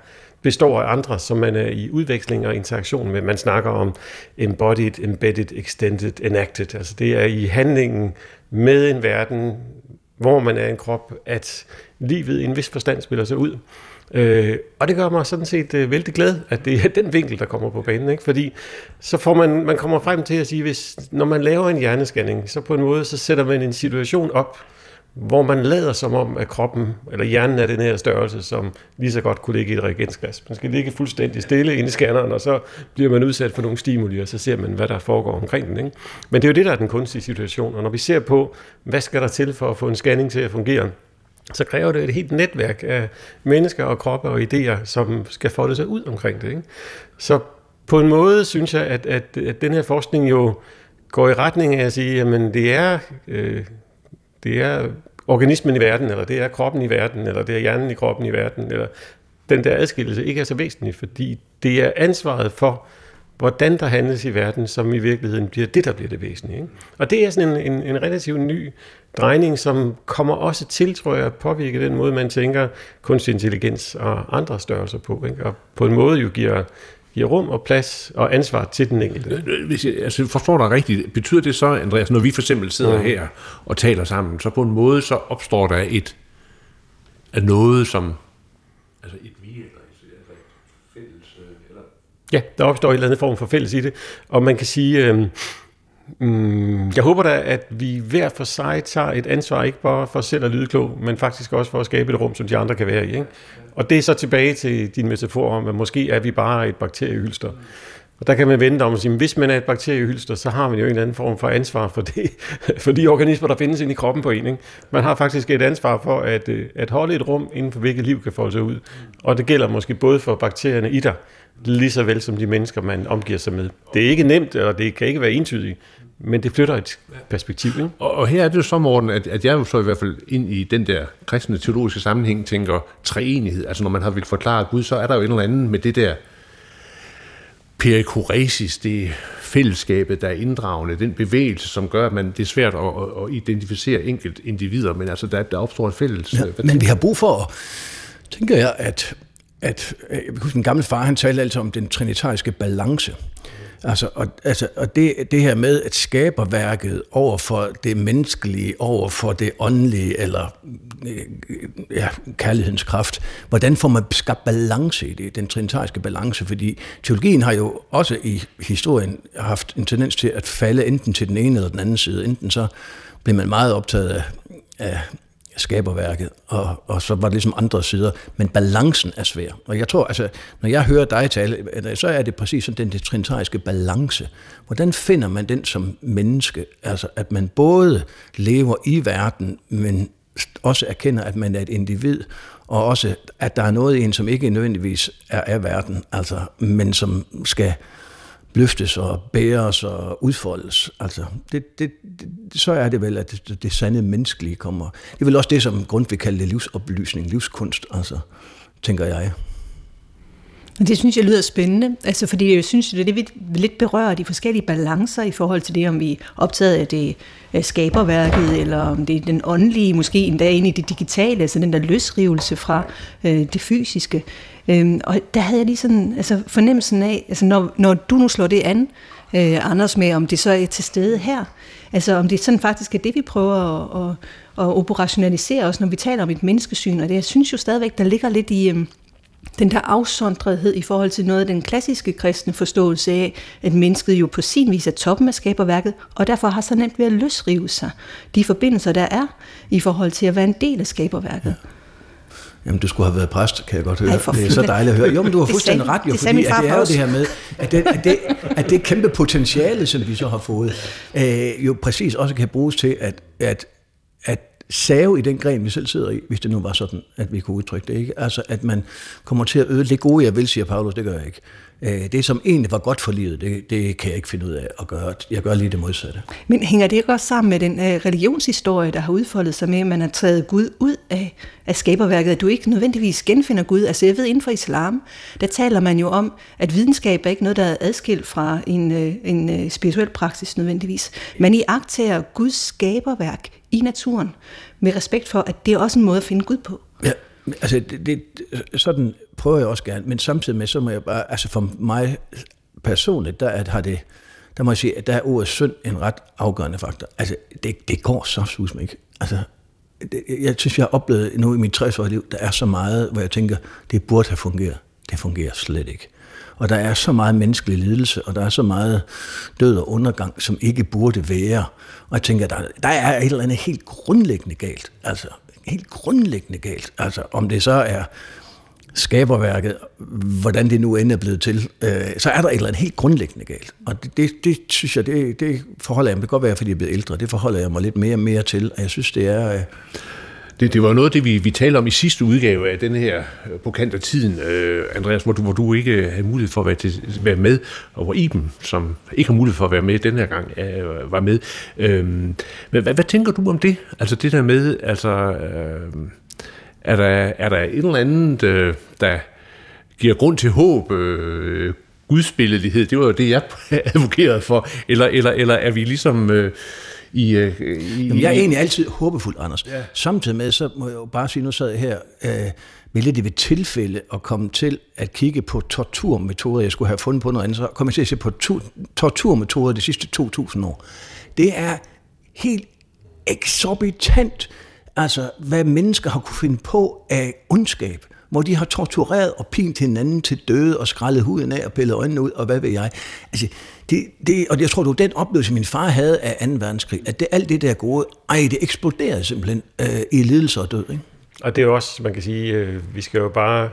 består af andre, som man er i udveksling og interaktion med. Man snakker om embodied, embedded, extended, enacted. Altså det er i handlingen med en verden, hvor man er en krop, at livet i en vis forstand spiller sig ud. Øh, og det gør mig sådan set øh, vældig glad, at det er den vinkel, der kommer på banen. Ikke? Fordi så får man, man kommer frem til at sige, hvis når man laver en hjernescanning, så på en måde, så sætter man en situation op, hvor man lader som om, at kroppen eller hjernen er den her størrelse, som lige så godt kunne ligge i et reagensglas. Man skal ligge fuldstændig stille inde i scanneren, og så bliver man udsat for nogle stimuli, og så ser man, hvad der foregår omkring den. Ikke? Men det er jo det, der er den kunstige situation. Og når vi ser på, hvad skal der til for at få en scanning til at fungere, så kræver det et helt netværk af mennesker og kroppe og idéer, som skal folde sig ud omkring det. Ikke? Så på en måde synes jeg, at, at, at den her forskning jo går i retning af at sige, at det er, øh, det er organismen i verden, eller det er kroppen i verden, eller det er hjernen i kroppen i verden, eller den der adskillelse ikke er så væsentlig, fordi det er ansvaret for, hvordan der handles i verden, som i virkeligheden bliver det, der bliver det væsentlige. Ikke? Og det er sådan en, en, en relativt ny drejning, som kommer også til, tror jeg, at påvirke den måde, man tænker kunstig intelligens og andre størrelser på. Ikke? Og på en måde jo giver, giver rum og plads og ansvar til den enkelte. Hvis jeg altså, forstår dig rigtigt, betyder det så, Andreas, når vi for eksempel sidder mm. her og taler sammen, så på en måde så opstår der et af noget, som altså et et. Ja, der opstår en eller anden form for fælles i det, og man kan sige, øh, Mm, jeg håber da, at vi hver for sig tager et ansvar, ikke bare for selv at lyde klog, men faktisk også for at skabe et rum, som de andre kan være i. Ikke? Og det er så tilbage til din metafor om, at måske er vi bare et bakteriehylster. Og der kan man vente om at sige, at hvis man er et bakteriehylster, så har man jo en eller anden form for ansvar for, det, for de organismer, der findes inde i kroppen på en. Ikke? Man har faktisk et ansvar for at, øh, at holde et rum, inden for hvilket liv kan folde sig ud. Og det gælder måske både for bakterierne i dig, lige så vel som de mennesker, man omgiver sig med. Det er ikke nemt, eller det kan ikke være entydigt, men det flytter et perspektiv. Ikke? Og, og her er det jo så, Morten, at, at jeg jo så i hvert fald ind i den der kristne teologiske sammenhæng tænker treenighed. Altså når man har vil forklare Gud, så er der jo en eller anden med det der perikoresis, det fællesskabet, der er inddragende, den bevægelse, som gør, at man, det er svært at, at identificere enkelt individer, men altså der, der opstår et fælles... Ja, men vi har brug for, tænker jeg, at, at jeg husker, en gammel far, han talte altså om den trinitariske balance. Altså, og, altså, og det, det her med at skabe værket over for det menneskelige, over for det åndelige, eller øh, ja, kærlighedens kraft, hvordan får man skabt balance i det, den trinitariske balance? Fordi teologien har jo også i historien haft en tendens til at falde enten til den ene eller den anden side. Enten så bliver man meget optaget af, af skaberværket, og, og så var det ligesom andre sider, men balancen er svær. Og jeg tror, altså, når jeg hører dig tale, øh, så er det præcis sådan den trinitariske balance. Hvordan finder man den som menneske? Altså, at man både lever i verden, men også erkender, at man er et individ, og også, at der er noget i en, som ikke nødvendigvis er af verden, altså, men som skal løftes og bæres og udfoldes. Altså, det, det, det, så er det vel, at det, det sande menneskelige kommer. Det er vel også det, som Grundtvig kalde det livsoplysning, livskunst, altså, tænker jeg. Det synes jeg lyder spændende, altså fordi jeg synes, det er det, vi lidt berører de forskellige balancer i forhold til det, om vi er optaget af det skaberværket, eller om det er den åndelige, måske endda ind i det digitale, altså den der løsrivelse fra øh, det fysiske. Øhm, og der havde jeg lige sådan altså fornemmelsen af, altså når, når du nu slår det an, øh, Anders, med om det så er til stede her, altså om det sådan faktisk er det, vi prøver at, at, at operationalisere også, når vi taler om et menneskesyn, og det jeg synes jo stadigvæk, der ligger lidt i... Øh, den der afsondrethed i forhold til noget af den klassiske kristne forståelse af, at mennesket jo på sin vis er toppen af skaberværket, og derfor har så nemt ved at løsrive sig de forbindelser, der er i forhold til at være en del af skaberværket. Ja. Jamen, du skulle have været præst, kan jeg godt høre. Ej, det er så dejligt at høre. Jo, men du har fuldstændig ret, jo, det fordi at det er jo det her med, at det, at, det, at det kæmpe potentiale, som vi så har fået, øh, jo præcis også kan bruges til at, at, at save i den gren, vi selv sidder i, hvis det nu var sådan, at vi kunne udtrykke det. Ikke? Altså, at man kommer til at øde det gode, jeg vil, siger Paulus, det gør jeg ikke. Øh, det, som egentlig var godt for livet, det, det kan jeg ikke finde ud af at gøre. Jeg gør lige det modsatte. Men hænger det ikke også sammen med den uh, religionshistorie, der har udfoldet sig med, at man har taget Gud ud af, af skaberværket, at du ikke nødvendigvis genfinder Gud? Altså jeg ved, inden for islam, der taler man jo om, at videnskab er ikke noget, der er adskilt fra en, uh, en spirituel praksis nødvendigvis. Man i agtager Guds skaberværk i naturen, med respekt for, at det er også en måde at finde Gud på. Ja, altså det, det, sådan prøver jeg også gerne, men samtidig med, så må jeg bare, altså for mig personligt, der at har det, der må jeg sige, at der er ordet synd en ret afgørende faktor. Altså, det, det går så sus ikke. Altså, det, jeg synes, jeg har oplevet nu i mit 60 liv, der er så meget, hvor jeg tænker, det burde have fungeret. Det fungerer slet ikke. Og der er så meget menneskelig lidelse, og der er så meget død og undergang, som ikke burde være. Og jeg tænker, der, der er et eller andet helt grundlæggende galt. Altså, helt grundlæggende galt. Altså, om det så er skaberværket, hvordan det nu end er blevet til, øh, så er der et eller andet helt grundlæggende galt. Og det, det, det synes jeg, det, det forholder jeg mig, det kan godt være, fordi jeg er blevet ældre, det forholder jeg mig lidt mere og mere til, og jeg synes, det er... Øh, det, det var noget af det, vi, vi talte om i sidste udgave af den her øh, på kant af tiden, øh, Andreas, hvor du, hvor du ikke havde mulighed for at være, til, være med, og hvor Iben, som ikke har mulighed for at være med den her gang, øh, var med. Øh, men hvad, hvad tænker du om det? Altså det der med, altså, øh, er, der, er der et eller andet, øh, der giver grund til håb, øh, gudsbilledighed, det var jo det, jeg advokerede for, eller, eller, eller er vi ligesom... Øh, i, øh, i Jamen, jeg er egentlig altid håbefuld, Anders. Ja. Samtidig med, så må jeg jo bare sige, nu sad jeg her, øh, ville det ved tilfælde at komme til at kigge på torturmetoder, jeg skulle have fundet på noget andet, så kom jeg til at se på to, torturmetoder de sidste 2.000 år. Det er helt eksorbitant, altså hvad mennesker har kunne finde på af ondskab hvor de har tortureret og pint hinanden til døde og skrællet huden af og pillet øjnene ud, og hvad ved jeg. Altså, det, det, og jeg tror, det var den oplevelse, min far havde af 2. verdenskrig, at det, alt det der gode, ej, det eksploderede simpelthen øh, i lidelse og død. Ikke? Og det er også, man kan sige, øh, vi skal jo bare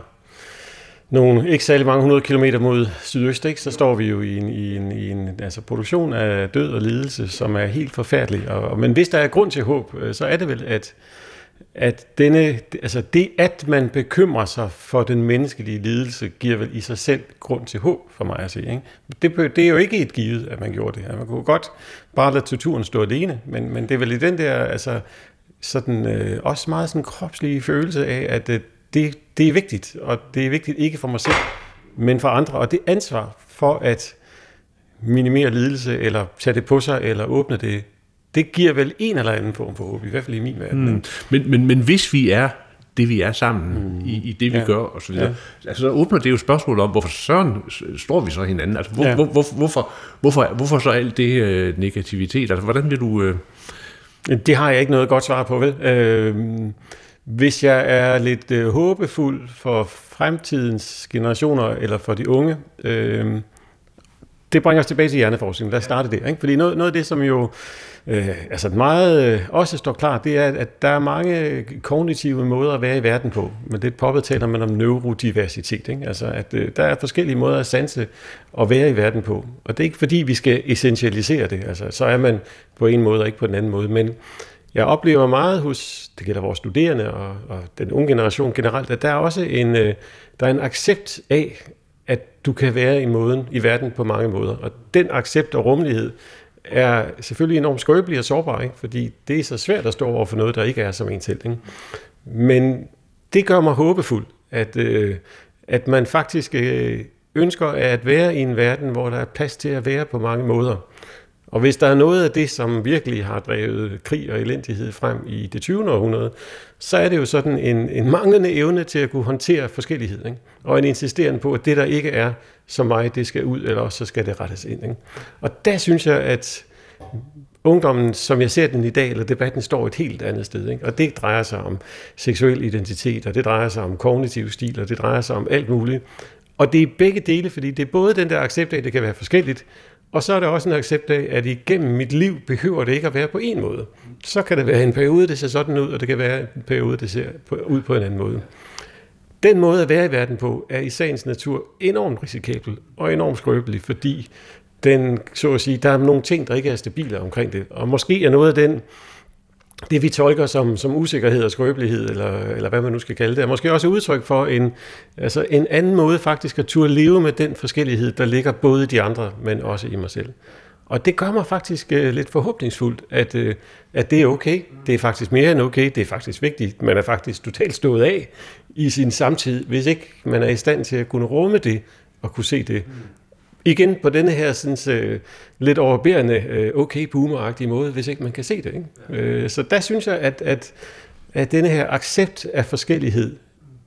nogle ikke særlig mange hundrede kilometer mod sydøst, ikke? så står vi jo i en, i en, i en altså produktion af død og lidelse, som er helt forfærdelig. Og, men hvis der er grund til håb, øh, så er det vel, at at denne, altså det, at man bekymrer sig for den menneskelige lidelse, giver vel i sig selv grund til håb for mig at se. Ikke? Det, det er jo ikke et givet, at man gjorde det. Man kunne godt bare lade torturen stå alene, men, men det er vel i den der, altså sådan, øh, også meget sådan kropslige følelse af, at øh, det, det er vigtigt, og det er vigtigt ikke for mig selv, men for andre, og det ansvar for at minimere lidelse, eller tage det på sig, eller åbne det det giver vel en eller anden form for håb, i hvert fald i min verden. Mm. Men, men, men hvis vi er det, vi er sammen mm. i, i det, vi ja. gør, og så videre. Ja. Altså, så åbner det jo spørgsmålet om, hvorfor søren står vi så hinanden? Altså, hvor, ja. hvor, hvor, hvorfor, hvorfor, hvorfor så alt det øh, negativitet? Altså, hvordan vil du... Øh... Det har jeg ikke noget godt svar på, vel? Øh, hvis jeg er lidt øh, håbefuld for fremtidens generationer, eller for de unge, øh, det bringer os tilbage til hjerneforskning. Lad os starte der. Ikke? Fordi noget, noget af det, som jo øh, altså meget øh, også står klart, det er, at der er mange kognitive måder at være i verden på. Men det poppet taler man om neurodiversitet. Ikke? Altså, at øh, der er forskellige måder at sanse og være i verden på. Og det er ikke fordi, vi skal essentialisere det. Altså, så er man på en måde og ikke på den anden måde. Men jeg oplever meget hos, det gælder vores studerende og, og den unge generation generelt, at der er også en, øh, der er en accept af, at du kan være i måden i verden på mange måder. Og den accept og rummelighed er selvfølgelig enormt skrøbelig og sårbar, ikke? fordi det er så svært at stå over for noget, der ikke er som en selv. Ikke? Men det gør mig håbefuld, at, øh, at man faktisk øh, ønsker at være i en verden, hvor der er plads til at være på mange måder. Og hvis der er noget af det, som virkelig har drevet krig og elendighed frem i det 20. århundrede, så er det jo sådan en, en manglende evne til at kunne håndtere forskellighed. Ikke? Og en insisteren på, at det, der ikke er som mig, det skal ud, eller også så skal det rettes ind. Ikke? Og der synes jeg, at ungdommen, som jeg ser den i dag, eller debatten står et helt andet sted. Ikke? Og det drejer sig om seksuel identitet, og det drejer sig om kognitiv stil, og det drejer sig om alt muligt. Og det er begge dele, fordi det er både den der accept af, at det kan være forskelligt, og så er der også en accept af, at igennem mit liv behøver det ikke at være på en måde. Så kan det være en periode, det ser sådan ud, og det kan være en periode, det ser ud på en anden måde. Den måde at være i verden på, er i sagens natur enormt risikabel og enormt skrøbelig, fordi den, så at sige, der er nogle ting, der ikke er stabile omkring det. Og måske er noget af den, det vi tolker som, som usikkerhed og skrøbelighed, eller, eller hvad man nu skal kalde det, er måske også udtryk for en, altså en anden måde faktisk at turde leve med den forskellighed, der ligger både i de andre, men også i mig selv. Og det gør mig faktisk uh, lidt forhåbningsfuldt, at, uh, at det er okay. Det er faktisk mere end okay. Det er faktisk vigtigt. Man er faktisk totalt stået af i sin samtid, hvis ikke man er i stand til at kunne rumme det og kunne se det igen på denne her sådan, uh, lidt overbærende, uh, okay boomeragtige måde, hvis ikke man kan se det. Ikke? Uh, så der synes jeg, at, at, at denne her accept af forskellighed,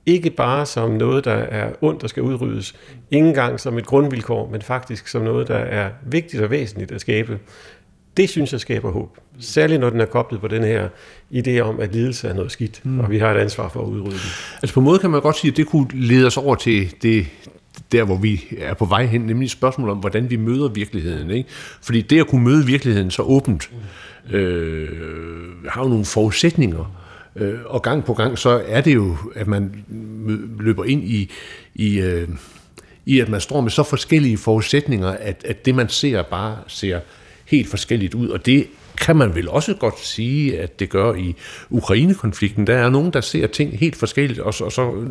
ikke bare som noget, der er ondt og skal udryddes, ikke engang som et grundvilkår, men faktisk som noget, der er vigtigt og væsentligt at skabe, det synes jeg skaber håb. Særligt når den er koblet på den her idé om, at lidelse er noget skidt, mm. og vi har et ansvar for at udrydde den. Altså på en måde kan man godt sige, at det kunne lede os over til det, der, hvor vi er på vej hen, nemlig spørgsmålet om, hvordan vi møder virkeligheden. Ikke? Fordi det at kunne møde virkeligheden så åbent, øh, har jo nogle forudsætninger. Øh, og gang på gang, så er det jo, at man løber ind i, i, øh, i at man står med så forskellige forudsætninger, at, at det man ser bare ser helt forskelligt ud. Og det kan man vel også godt sige, at det gør i Ukraine-konflikten. Der er nogen, der ser ting helt forskelligt, og så, og så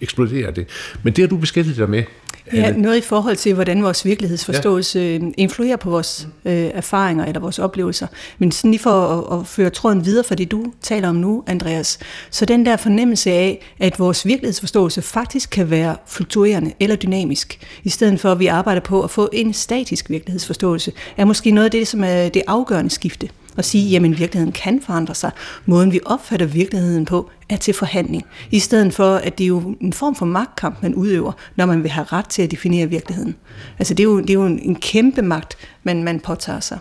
eksploderer det. Men det har du beskæftiget dig med. Ja, noget i forhold til, hvordan vores virkelighedsforståelse ja. Øh, influerer på vores øh, erfaringer eller vores oplevelser. Men sådan lige for at, at føre tråden videre for det, du taler om nu, Andreas. Så den der fornemmelse af, at vores virkelighedsforståelse faktisk kan være fluktuerende eller dynamisk, i stedet for at vi arbejder på at få en statisk virkelighedsforståelse, er måske noget af det, som er det afgørende skifte og sige, jamen virkeligheden kan forandre sig. Måden vi opfatter virkeligheden på er til forhandling. I stedet for, at det er jo en form for magtkamp, man udøver, når man vil have ret til at definere virkeligheden. Altså det er jo, det er jo en kæmpe magt, man, man påtager sig.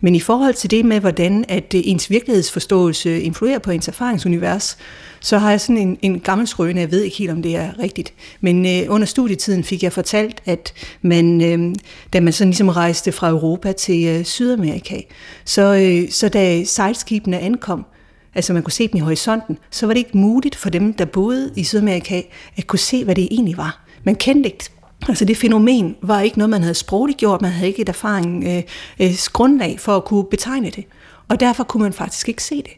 Men i forhold til det med, hvordan at øh, ens virkelighedsforståelse influerer på ens erfaringsunivers, så har jeg sådan en, en gammel skrøne, jeg ved ikke helt, om det er rigtigt, men øh, under studietiden fik jeg fortalt, at man, øh, da man sådan ligesom rejste fra Europa til øh, Sydamerika, så, øh, så da sejlskibene ankom, altså man kunne se dem i horisonten, så var det ikke muligt for dem, der boede i Sydamerika, at kunne se, hvad det egentlig var. Man kendte ikke Altså det fænomen var ikke noget, man havde sprogligt gjort, man havde ikke et erfaring øh, øh, grundlag for at kunne betegne det. Og derfor kunne man faktisk ikke se det.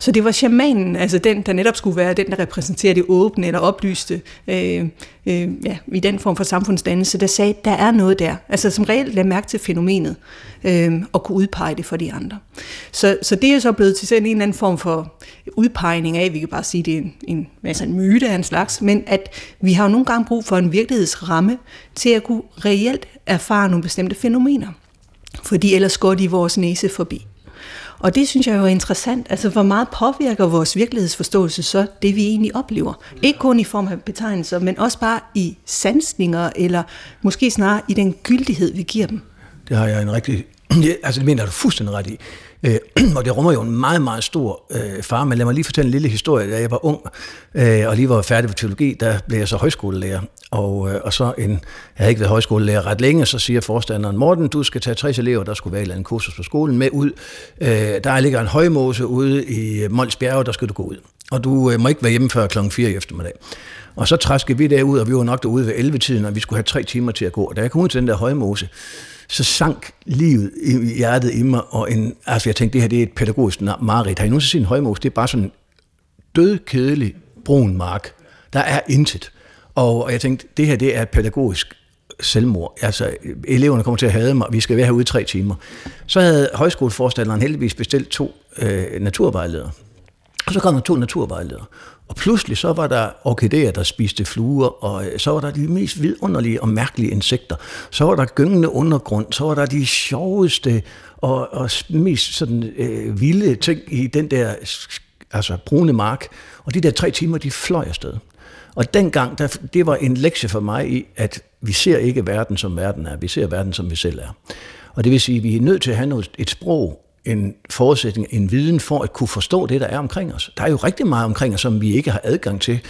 Så det var shamanen, altså den, der netop skulle være den, der repræsenterer det åbne eller oplyste øh, øh, ja, i den form for samfundsdannelse, der sagde, der er noget der. Altså som reelt lagde mærke til fænomenet øh, og kunne udpege det for de andre. Så, så det er så blevet til sådan en eller anden form for udpegning af, vi kan bare sige, det er en, en, altså en myte af en slags, men at vi har jo nogle gange brug for en virkelighedsramme til at kunne reelt erfare nogle bestemte fænomener. Fordi ellers går de vores næse forbi. Og det synes jeg jo er interessant. Altså, hvor meget påvirker vores virkelighedsforståelse så det, vi egentlig oplever? Ikke kun i form af betegnelser, men også bare i sansninger, eller måske snarere i den gyldighed, vi giver dem. Det har jeg en rigtig... Altså, det mener du fuldstændig ret i. Øh, og det rummer jo en meget, meget stor øh, far, men lad mig lige fortælle en lille historie. Da jeg var ung øh, og lige var færdig på teologi, der blev jeg så højskolelærer. Og, øh, og så en, jeg havde ikke været højskolelærer ret længe, så siger forstanderen, Morten, du skal tage 60 elever, der skulle være et eller andet kursus på skolen, med ud. Øh, der ligger en højmose ude i øh, Mols Bjerge, der skal du gå ud. Og du øh, må ikke være hjemme før klokken 4 i eftermiddag. Og så træskede vi derud, og vi var nok derude ved 11-tiden, og vi skulle have tre timer til at gå. Og da jeg kom ud til den der højmose, så sank livet i hjertet i mig, og en, altså jeg tænkte, det her det er et pædagogisk mareridt. Har I nu set en højmose? Det er bare sådan en død, kedelig, brun mark. Der er intet. Og jeg tænkte, det her det er et pædagogisk selvmord. Altså, eleverne kommer til at hade mig, vi skal være herude i tre timer. Så havde højskoleforstanderen heldigvis bestilt to øh, naturvejledere. Og så kom der to naturvejledere. Og pludselig så var der orkideer, der spiste fluer, og øh, så var der de mest vidunderlige og mærkelige insekter. Så var der gyngende undergrund, så var der de sjoveste og, og mest sådan øh, vilde ting i den der altså brune mark. Og de der tre timer, de fløj afsted. Og dengang, der, det var en lektie for mig i, at vi ser ikke verden, som verden er. Vi ser verden, som vi selv er. Og det vil sige, at vi er nødt til at have noget, et sprog, en forudsætning, en viden for at kunne forstå det, der er omkring os. Der er jo rigtig meget omkring os, som vi ikke har adgang til.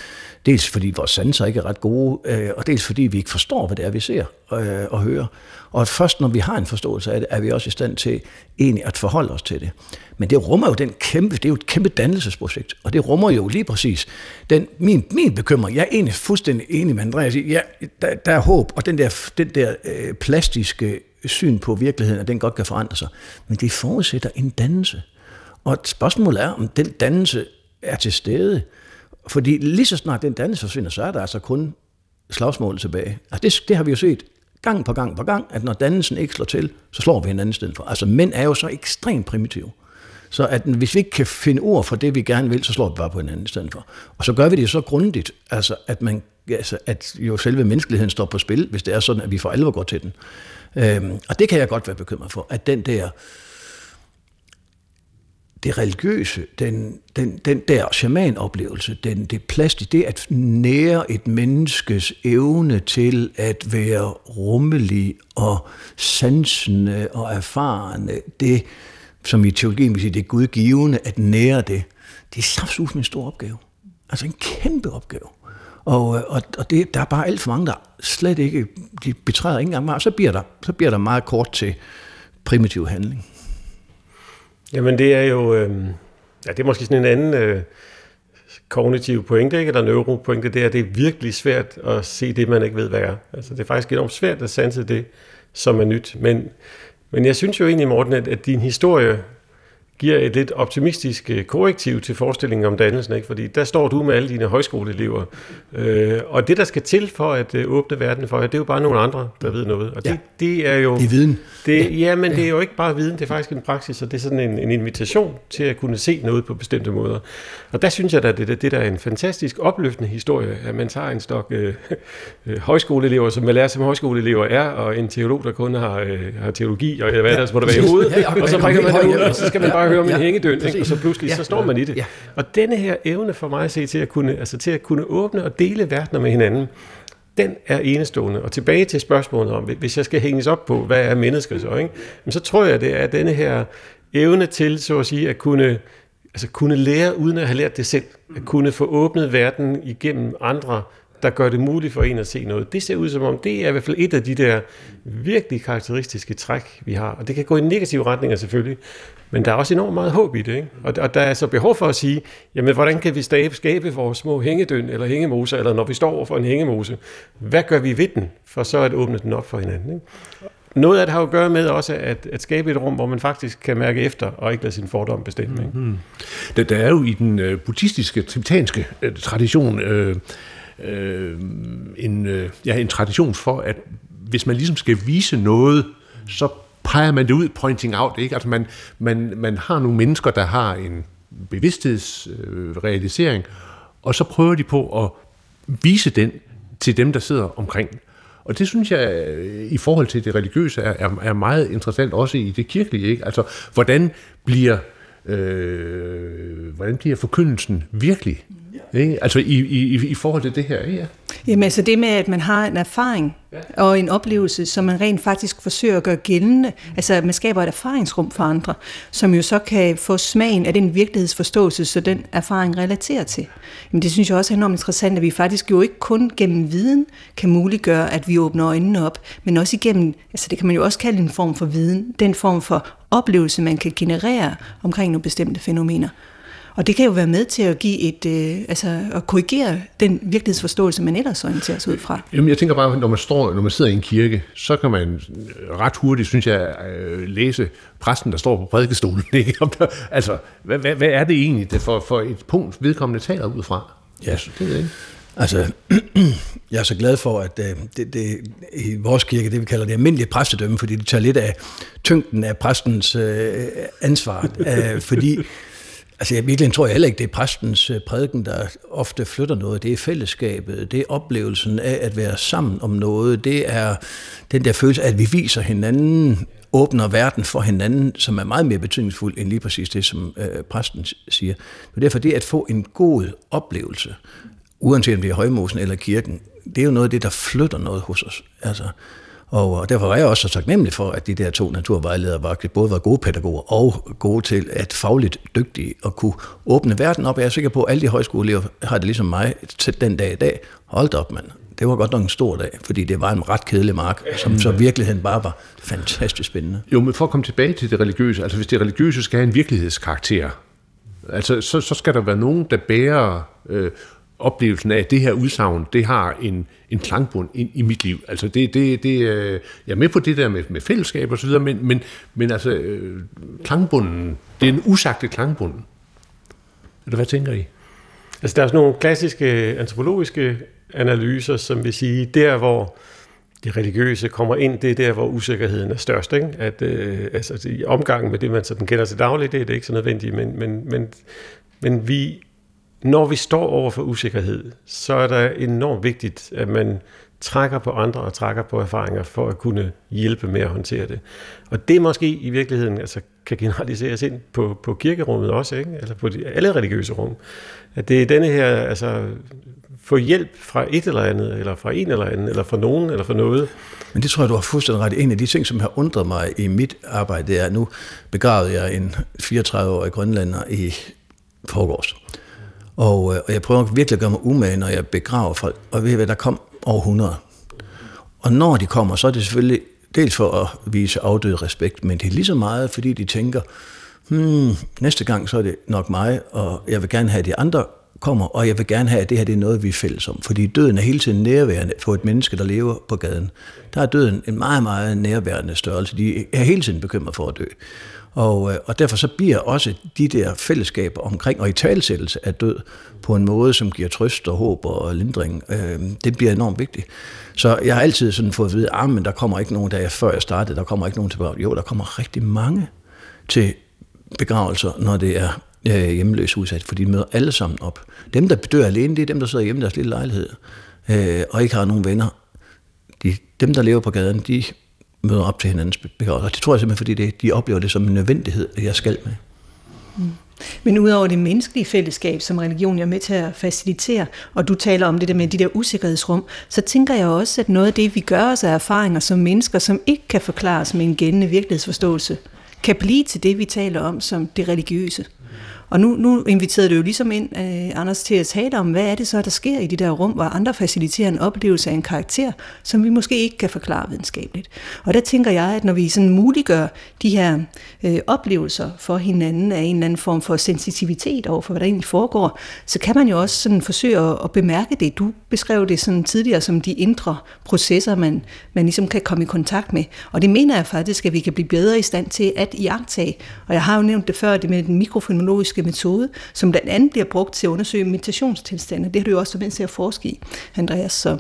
Dels fordi vores sanser ikke er ret gode, øh, og dels fordi vi ikke forstår, hvad det er, vi ser øh, og hører. Og først når vi har en forståelse af det, er vi også i stand til egentlig at forholde os til det. Men det rummer jo den kæmpe, det er jo et kæmpe dannelsesprojekt, og det rummer jo lige præcis den, min, min bekymring. Jeg er egentlig fuldstændig enig med Andreas i, ja, der, der er håb, og den der, den der øh, plastiske syn på virkeligheden, at den godt kan forandre sig. Men det forudsætter en dannelse. Og spørgsmålet er, om den dannelse er til stede. Fordi lige så snart den dannelse forsvinder, så er der altså kun slagsmål tilbage. Altså det, det har vi jo set gang på gang på gang, at når dannelsen ikke slår til, så slår vi hinanden stedet for. Altså mænd er jo så ekstremt primitive. Så at hvis vi ikke kan finde ord for det, vi gerne vil, så slår vi bare på hinanden i stedet for. Og så gør vi det så grundigt, altså at, man, altså at jo selve menneskeligheden står på spil, hvis det er sådan, at vi for alvor går til den. Øhm, og det kan jeg godt være bekymret for, at den der, det religiøse, den, den, den der shamanoplevelse, den, det plastik, det at nære et menneskes evne til at være rummelig og sansende og erfarne, det, som i teologien vil sige, det gudgivende at nære det, det er saftsus en stor opgave. Altså en kæmpe opgave. Og, øh, og, og det, der er bare alt for mange, der slet ikke, de betræder ikke engang meget, så bliver der, så bliver der meget kort til primitiv handling. Jamen det er jo, øh, ja, det er måske sådan en anden øh, kognitiv pointe, ikke? eller neuropointe, det er, at det er virkelig svært at se det, man ikke ved, hvad er. Altså det er faktisk enormt svært at sanse det, som er nyt. Men, men jeg synes jo egentlig, Morten, at, at din historie giver et lidt optimistisk øh, korrektiv til forestillingen om dannelsen, ikke? fordi der står du med alle dine højskoleelever, øh, og det, der skal til for at øh, åbne verden for jer, det er jo bare nogle andre, der ved noget. Og det, ja. det er jo... Det er viden. Det, ja, men det er jo ikke bare viden, det er faktisk en praksis, og det er sådan en, en invitation til at kunne se noget på bestemte måder. Og der synes jeg, at det, det, der er en fantastisk opløftende historie, at man tager en stok øh, øh, højskoleelever, som man lærer som højskoleelever er, og en teolog, der kun har, øh, har teologi, og hvad ja, der være i hovedet, ja, og så man det ud, og så skal man bare høre om ja, en hængedøn, ikke? og så pludselig ja, så står man i det. Ja. Og denne her evne for mig at se til at kunne, altså til at kunne åbne og dele verdener med hinanden, den er enestående. Og tilbage til spørgsmålet om, hvis jeg skal hænges op på, hvad er mennesker så, ikke? Men så tror jeg, det er denne her evne til, så at sige, at kunne, altså kunne lære uden at have lært det selv. At kunne få åbnet verden igennem andre der gør det muligt for en at se noget. Det ser ud som om, det er i hvert fald et af de der virkelig karakteristiske træk, vi har. Og det kan gå i negative retninger selvfølgelig, men der er også enormt meget håb i det. Ikke? Og, og der er så behov for at sige, jamen hvordan kan vi skabe, skabe vores små hængedøn eller hængemoser, eller når vi står over for en hængemose, hvad gør vi ved den, for så at åbne den op for hinanden? Ikke? Noget af det har jo at gøre med også at, at skabe et rum, hvor man faktisk kan mærke efter, og ikke lade sin fordom bestemme. Ikke? Mm-hmm. Der, der er jo i den øh, buddhistiske, tibetanske øh, tradition øh, øh, en, øh, ja, en tradition for, at hvis man ligesom skal vise noget, så peger man det ud, pointing out. Ikke? Altså man, man, man har nogle mennesker, der har en bevidsthedsrealisering, øh, og så prøver de på at vise den til dem, der sidder omkring. Og det synes jeg, øh, i forhold til det religiøse, er, er, er meget interessant, også i det kirkelige. Ikke? Altså, hvordan bliver, øh, hvordan bliver forkyndelsen virkelig? Ikke? Altså i, i, i forhold til det her, ja. Jamen altså det med, at man har en erfaring ja. og en oplevelse, som man rent faktisk forsøger at gøre gældende. Altså man skaber et erfaringsrum for andre, som jo så kan få smagen af den virkelighedsforståelse, så den erfaring relaterer til. Men det synes jeg også er enormt interessant, at vi faktisk jo ikke kun gennem viden kan muliggøre, at vi åbner øjnene op, men også igennem, altså det kan man jo også kalde en form for viden, den form for oplevelse, man kan generere omkring nogle bestemte fænomener. Og det kan jo være med til at give et, øh, altså at korrigere den virkelighedsforståelse, man ellers orienterer sig ud fra. Jamen, jeg tænker bare, når man, står, når man sidder i en kirke, så kan man ret hurtigt, synes jeg, øh, læse præsten, der står på prædikestolen. Ikke? altså, hvad, hvad, hvad er det egentlig det for, for et punkt, vedkommende taler ud fra? Ja, det ved jeg ikke. Altså, jeg er så glad for, at øh, det, det, i vores kirke, det vi kalder det almindelige præstedømme, fordi det tager lidt af tyngden af præstens øh, ansvar. øh, fordi Altså jeg virkelig tror jeg heller ikke, det er præstens øh, prædiken, der ofte flytter noget. Det er fællesskabet, det er oplevelsen af at være sammen om noget. Det er den der følelse af, at vi viser hinanden, åbner verden for hinanden, som er meget mere betydningsfuld end lige præcis det, som øh, præsten siger. Men derfor det at få en god oplevelse, uanset om det er højmosen eller kirken, det er jo noget af det, der flytter noget hos os. Altså, og øh, derfor var jeg også så taknemmelig for, at de der to naturvejledere var, både var gode pædagoger og gode til at fagligt dygtige og kunne åbne verden op. Jeg er sikker på, at alle de højskoleelever har det ligesom mig til den dag i dag. Hold op, mand. Det var godt nok en stor dag, fordi det var en ret kedelig mark, som så virkeligheden bare var fantastisk spændende. Jo, men for at komme tilbage til det religiøse, altså hvis det religiøse skal have en virkelighedskarakter, altså så, så skal der være nogen, der bærer øh, oplevelsen af, at det her udsagn, det har en, en klangbund ind i mit liv. Altså det, det, det, øh, jeg er med på det der med, med fællesskab og så videre, men, men, men altså øh, klangbunden, det er en usagte klangbund. Eller hvad tænker I? Altså der er sådan nogle klassiske antropologiske analyser, som vil sige, der hvor det religiøse kommer ind, det er der, hvor usikkerheden er størst. Ikke? At, øh, altså, i omgangen med det, man sådan kender til dagligt, det er det ikke så nødvendigt, men, men, men, men vi når vi står over for usikkerhed, så er det enormt vigtigt, at man trækker på andre og trækker på erfaringer for at kunne hjælpe med at håndtere det. Og det måske i virkeligheden altså, kan generaliseres ind på, på kirkerummet også, ikke? eller på de, alle religiøse rum. At det er denne her, altså få hjælp fra et eller andet, eller fra en eller anden, eller fra nogen, eller fra noget. Men det tror jeg, du har fuldstændig ret. En af de ting, som har undret mig i mit arbejde, det er, nu begravede jeg en 34-årig grønlander i forgårs. Og, øh, og jeg prøver virkelig at gøre mig umage, når jeg begraver folk. Og ved hvad, der kom over 100. Og når de kommer, så er det selvfølgelig dels for at vise afdød respekt, men det er lige så meget, fordi de tænker, hmm, næste gang så er det nok mig, og jeg vil gerne have, at de andre kommer, og jeg vil gerne have, at det her det er noget, vi er fælles om. Fordi døden er hele tiden nærværende for et menneske, der lever på gaden. Der er døden en meget, meget nærværende størrelse. De er hele tiden bekymret for at dø. Og, øh, og derfor så bliver også de der fællesskaber omkring og i talsættelse af død på en måde, som giver trøst og håb og lindring, øh, det bliver enormt vigtigt. Så jeg har altid sådan fået at vide, at ah, der kommer ikke nogen, der før jeg startede, der kommer ikke nogen til Jo, der kommer rigtig mange til begravelser, når det er øh, hjemløs udsat, for de møder alle sammen op. Dem, der dør alene, det er dem, der sidder hjemme i deres lille lejlighed, øh, og ikke har nogen venner. De, dem, der lever på gaden, de møder op til hinandens begravelse. Og det tror jeg simpelthen, fordi det, de oplever det som en nødvendighed, at jeg skal med. Mm. Men udover det menneskelige fællesskab, som religion er med til at facilitere, og du taler om det der med de der usikkerhedsrum, så tænker jeg også, at noget af det, vi gør os af erfaringer som mennesker, som ikke kan forklares med en gældende virkelighedsforståelse, kan blive til det, vi taler om som det religiøse. Og nu, nu inviterede du jo ligesom ind, uh, Anders, til at tale om, hvad er det så, der sker i de der rum, hvor andre faciliterer en oplevelse af en karakter, som vi måske ikke kan forklare videnskabeligt. Og der tænker jeg, at når vi sådan muliggør de her øh, oplevelser for hinanden af en eller anden form for sensitivitet over for, hvad der egentlig foregår, så kan man jo også sådan forsøge at, at bemærke det. Du beskrev det sådan tidligere som de indre processer, man, man ligesom kan komme i kontakt med. Og det mener jeg faktisk, at vi kan blive bedre i stand til at iagtage. Og jeg har jo nævnt det før, det med den mikrofenologiske metodiske metode, som blandt andet bliver brugt til at undersøge meditationstilstande. Det har du jo også været til at forske i, Andreas. Så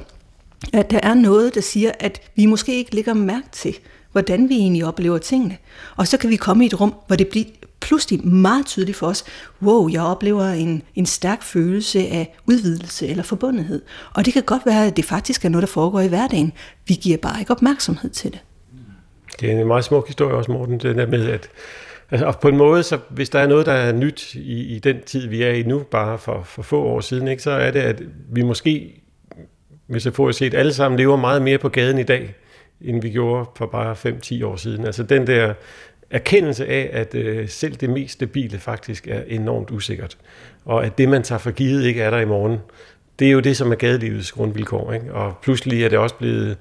at der er noget, der siger, at vi måske ikke lægger mærke til, hvordan vi egentlig oplever tingene. Og så kan vi komme i et rum, hvor det bliver pludselig meget tydeligt for os, wow, jeg oplever en, en stærk følelse af udvidelse eller forbundethed. Og det kan godt være, at det faktisk er noget, der foregår i hverdagen. Vi giver bare ikke opmærksomhed til det. Det er en meget smuk historie også, Morten, det der med, at Altså, og på en måde, så hvis der er noget, der er nyt i, i den tid, vi er i nu, bare for, for få år siden, ikke, så er det, at vi måske, hvis jeg får at set, alle sammen lever meget mere på gaden i dag, end vi gjorde for bare 5-10 år siden. Altså den der erkendelse af, at øh, selv det mest stabile faktisk er enormt usikkert, og at det, man tager for givet, ikke er der i morgen, det er jo det, som er gadelivets grundvilkår. Ikke? Og pludselig er det også blevet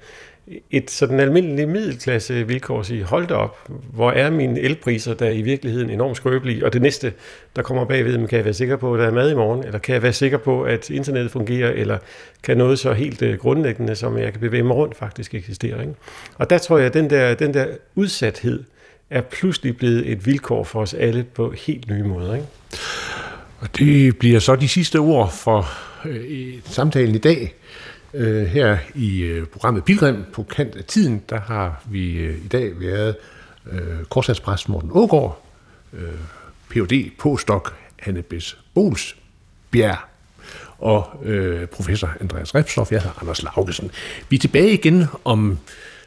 et sådan almindeligt middelklasse vilkår at sige, hold da op, hvor er mine elpriser, der er i virkeligheden enormt skrøbelige, og det næste, der kommer bagved, kan jeg være sikker på, at der er mad i morgen, eller kan jeg være sikker på, at internettet fungerer, eller kan noget så helt øh, grundlæggende, som jeg kan bevæge mig rundt, faktisk eksistere. Ikke? Og der tror jeg, at den der, den der udsathed er pludselig blevet et vilkår for os alle på helt nye måder. Ikke? Og det bliver så de sidste ord for øh, samtalen i dag. Øh, her i øh, programmet Pilgrim på kant af tiden, der har vi øh, i dag været øh, korsatspræst Morten Ågaard, øh, Ph.D. postdoc Hanne Bes Bolsbjerg og øh, professor Andreas Repsdorf. Jeg hedder Anders Laugesen. Vi er tilbage igen om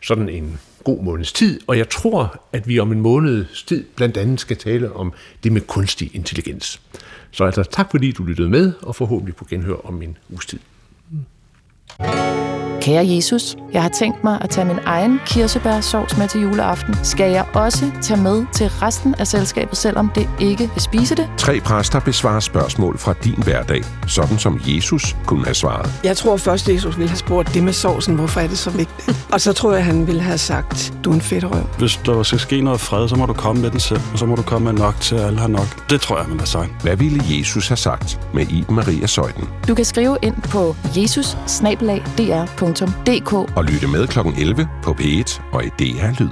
sådan en god måneds tid, og jeg tror, at vi om en måneds tid blandt andet skal tale om det med kunstig intelligens. Så altså tak fordi du lyttede med, og forhåbentlig på genhør om en uges tid. Thank you. Kære Jesus, jeg har tænkt mig at tage min egen kirsebærsovs med til juleaften. Skal jeg også tage med til resten af selskabet, selvom det ikke vil spise det? Tre præster besvarer spørgsmål fra din hverdag, sådan som Jesus kunne have svaret. Jeg tror først, Jesus ville have spurgt det med sovsen, hvorfor er det så vigtigt? Og så tror jeg, han ville have sagt, du er en fedt røv. Hvis der skal ske noget fred, så må du komme med den selv, og så må du komme med nok til, at alle har nok. Det tror jeg, man har sagt. Hvad ville Jesus have sagt med Iben Maria Søjden? Du kan skrive ind på jesus og lytte med kl. 11 på P1 og i DR Lyd.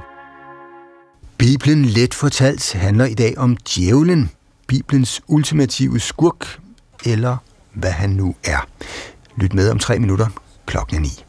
Bibelen let fortalt handler i dag om djævlen, Bibelens ultimative skurk, eller hvad han nu er. Lyt med om tre minutter klokken 9.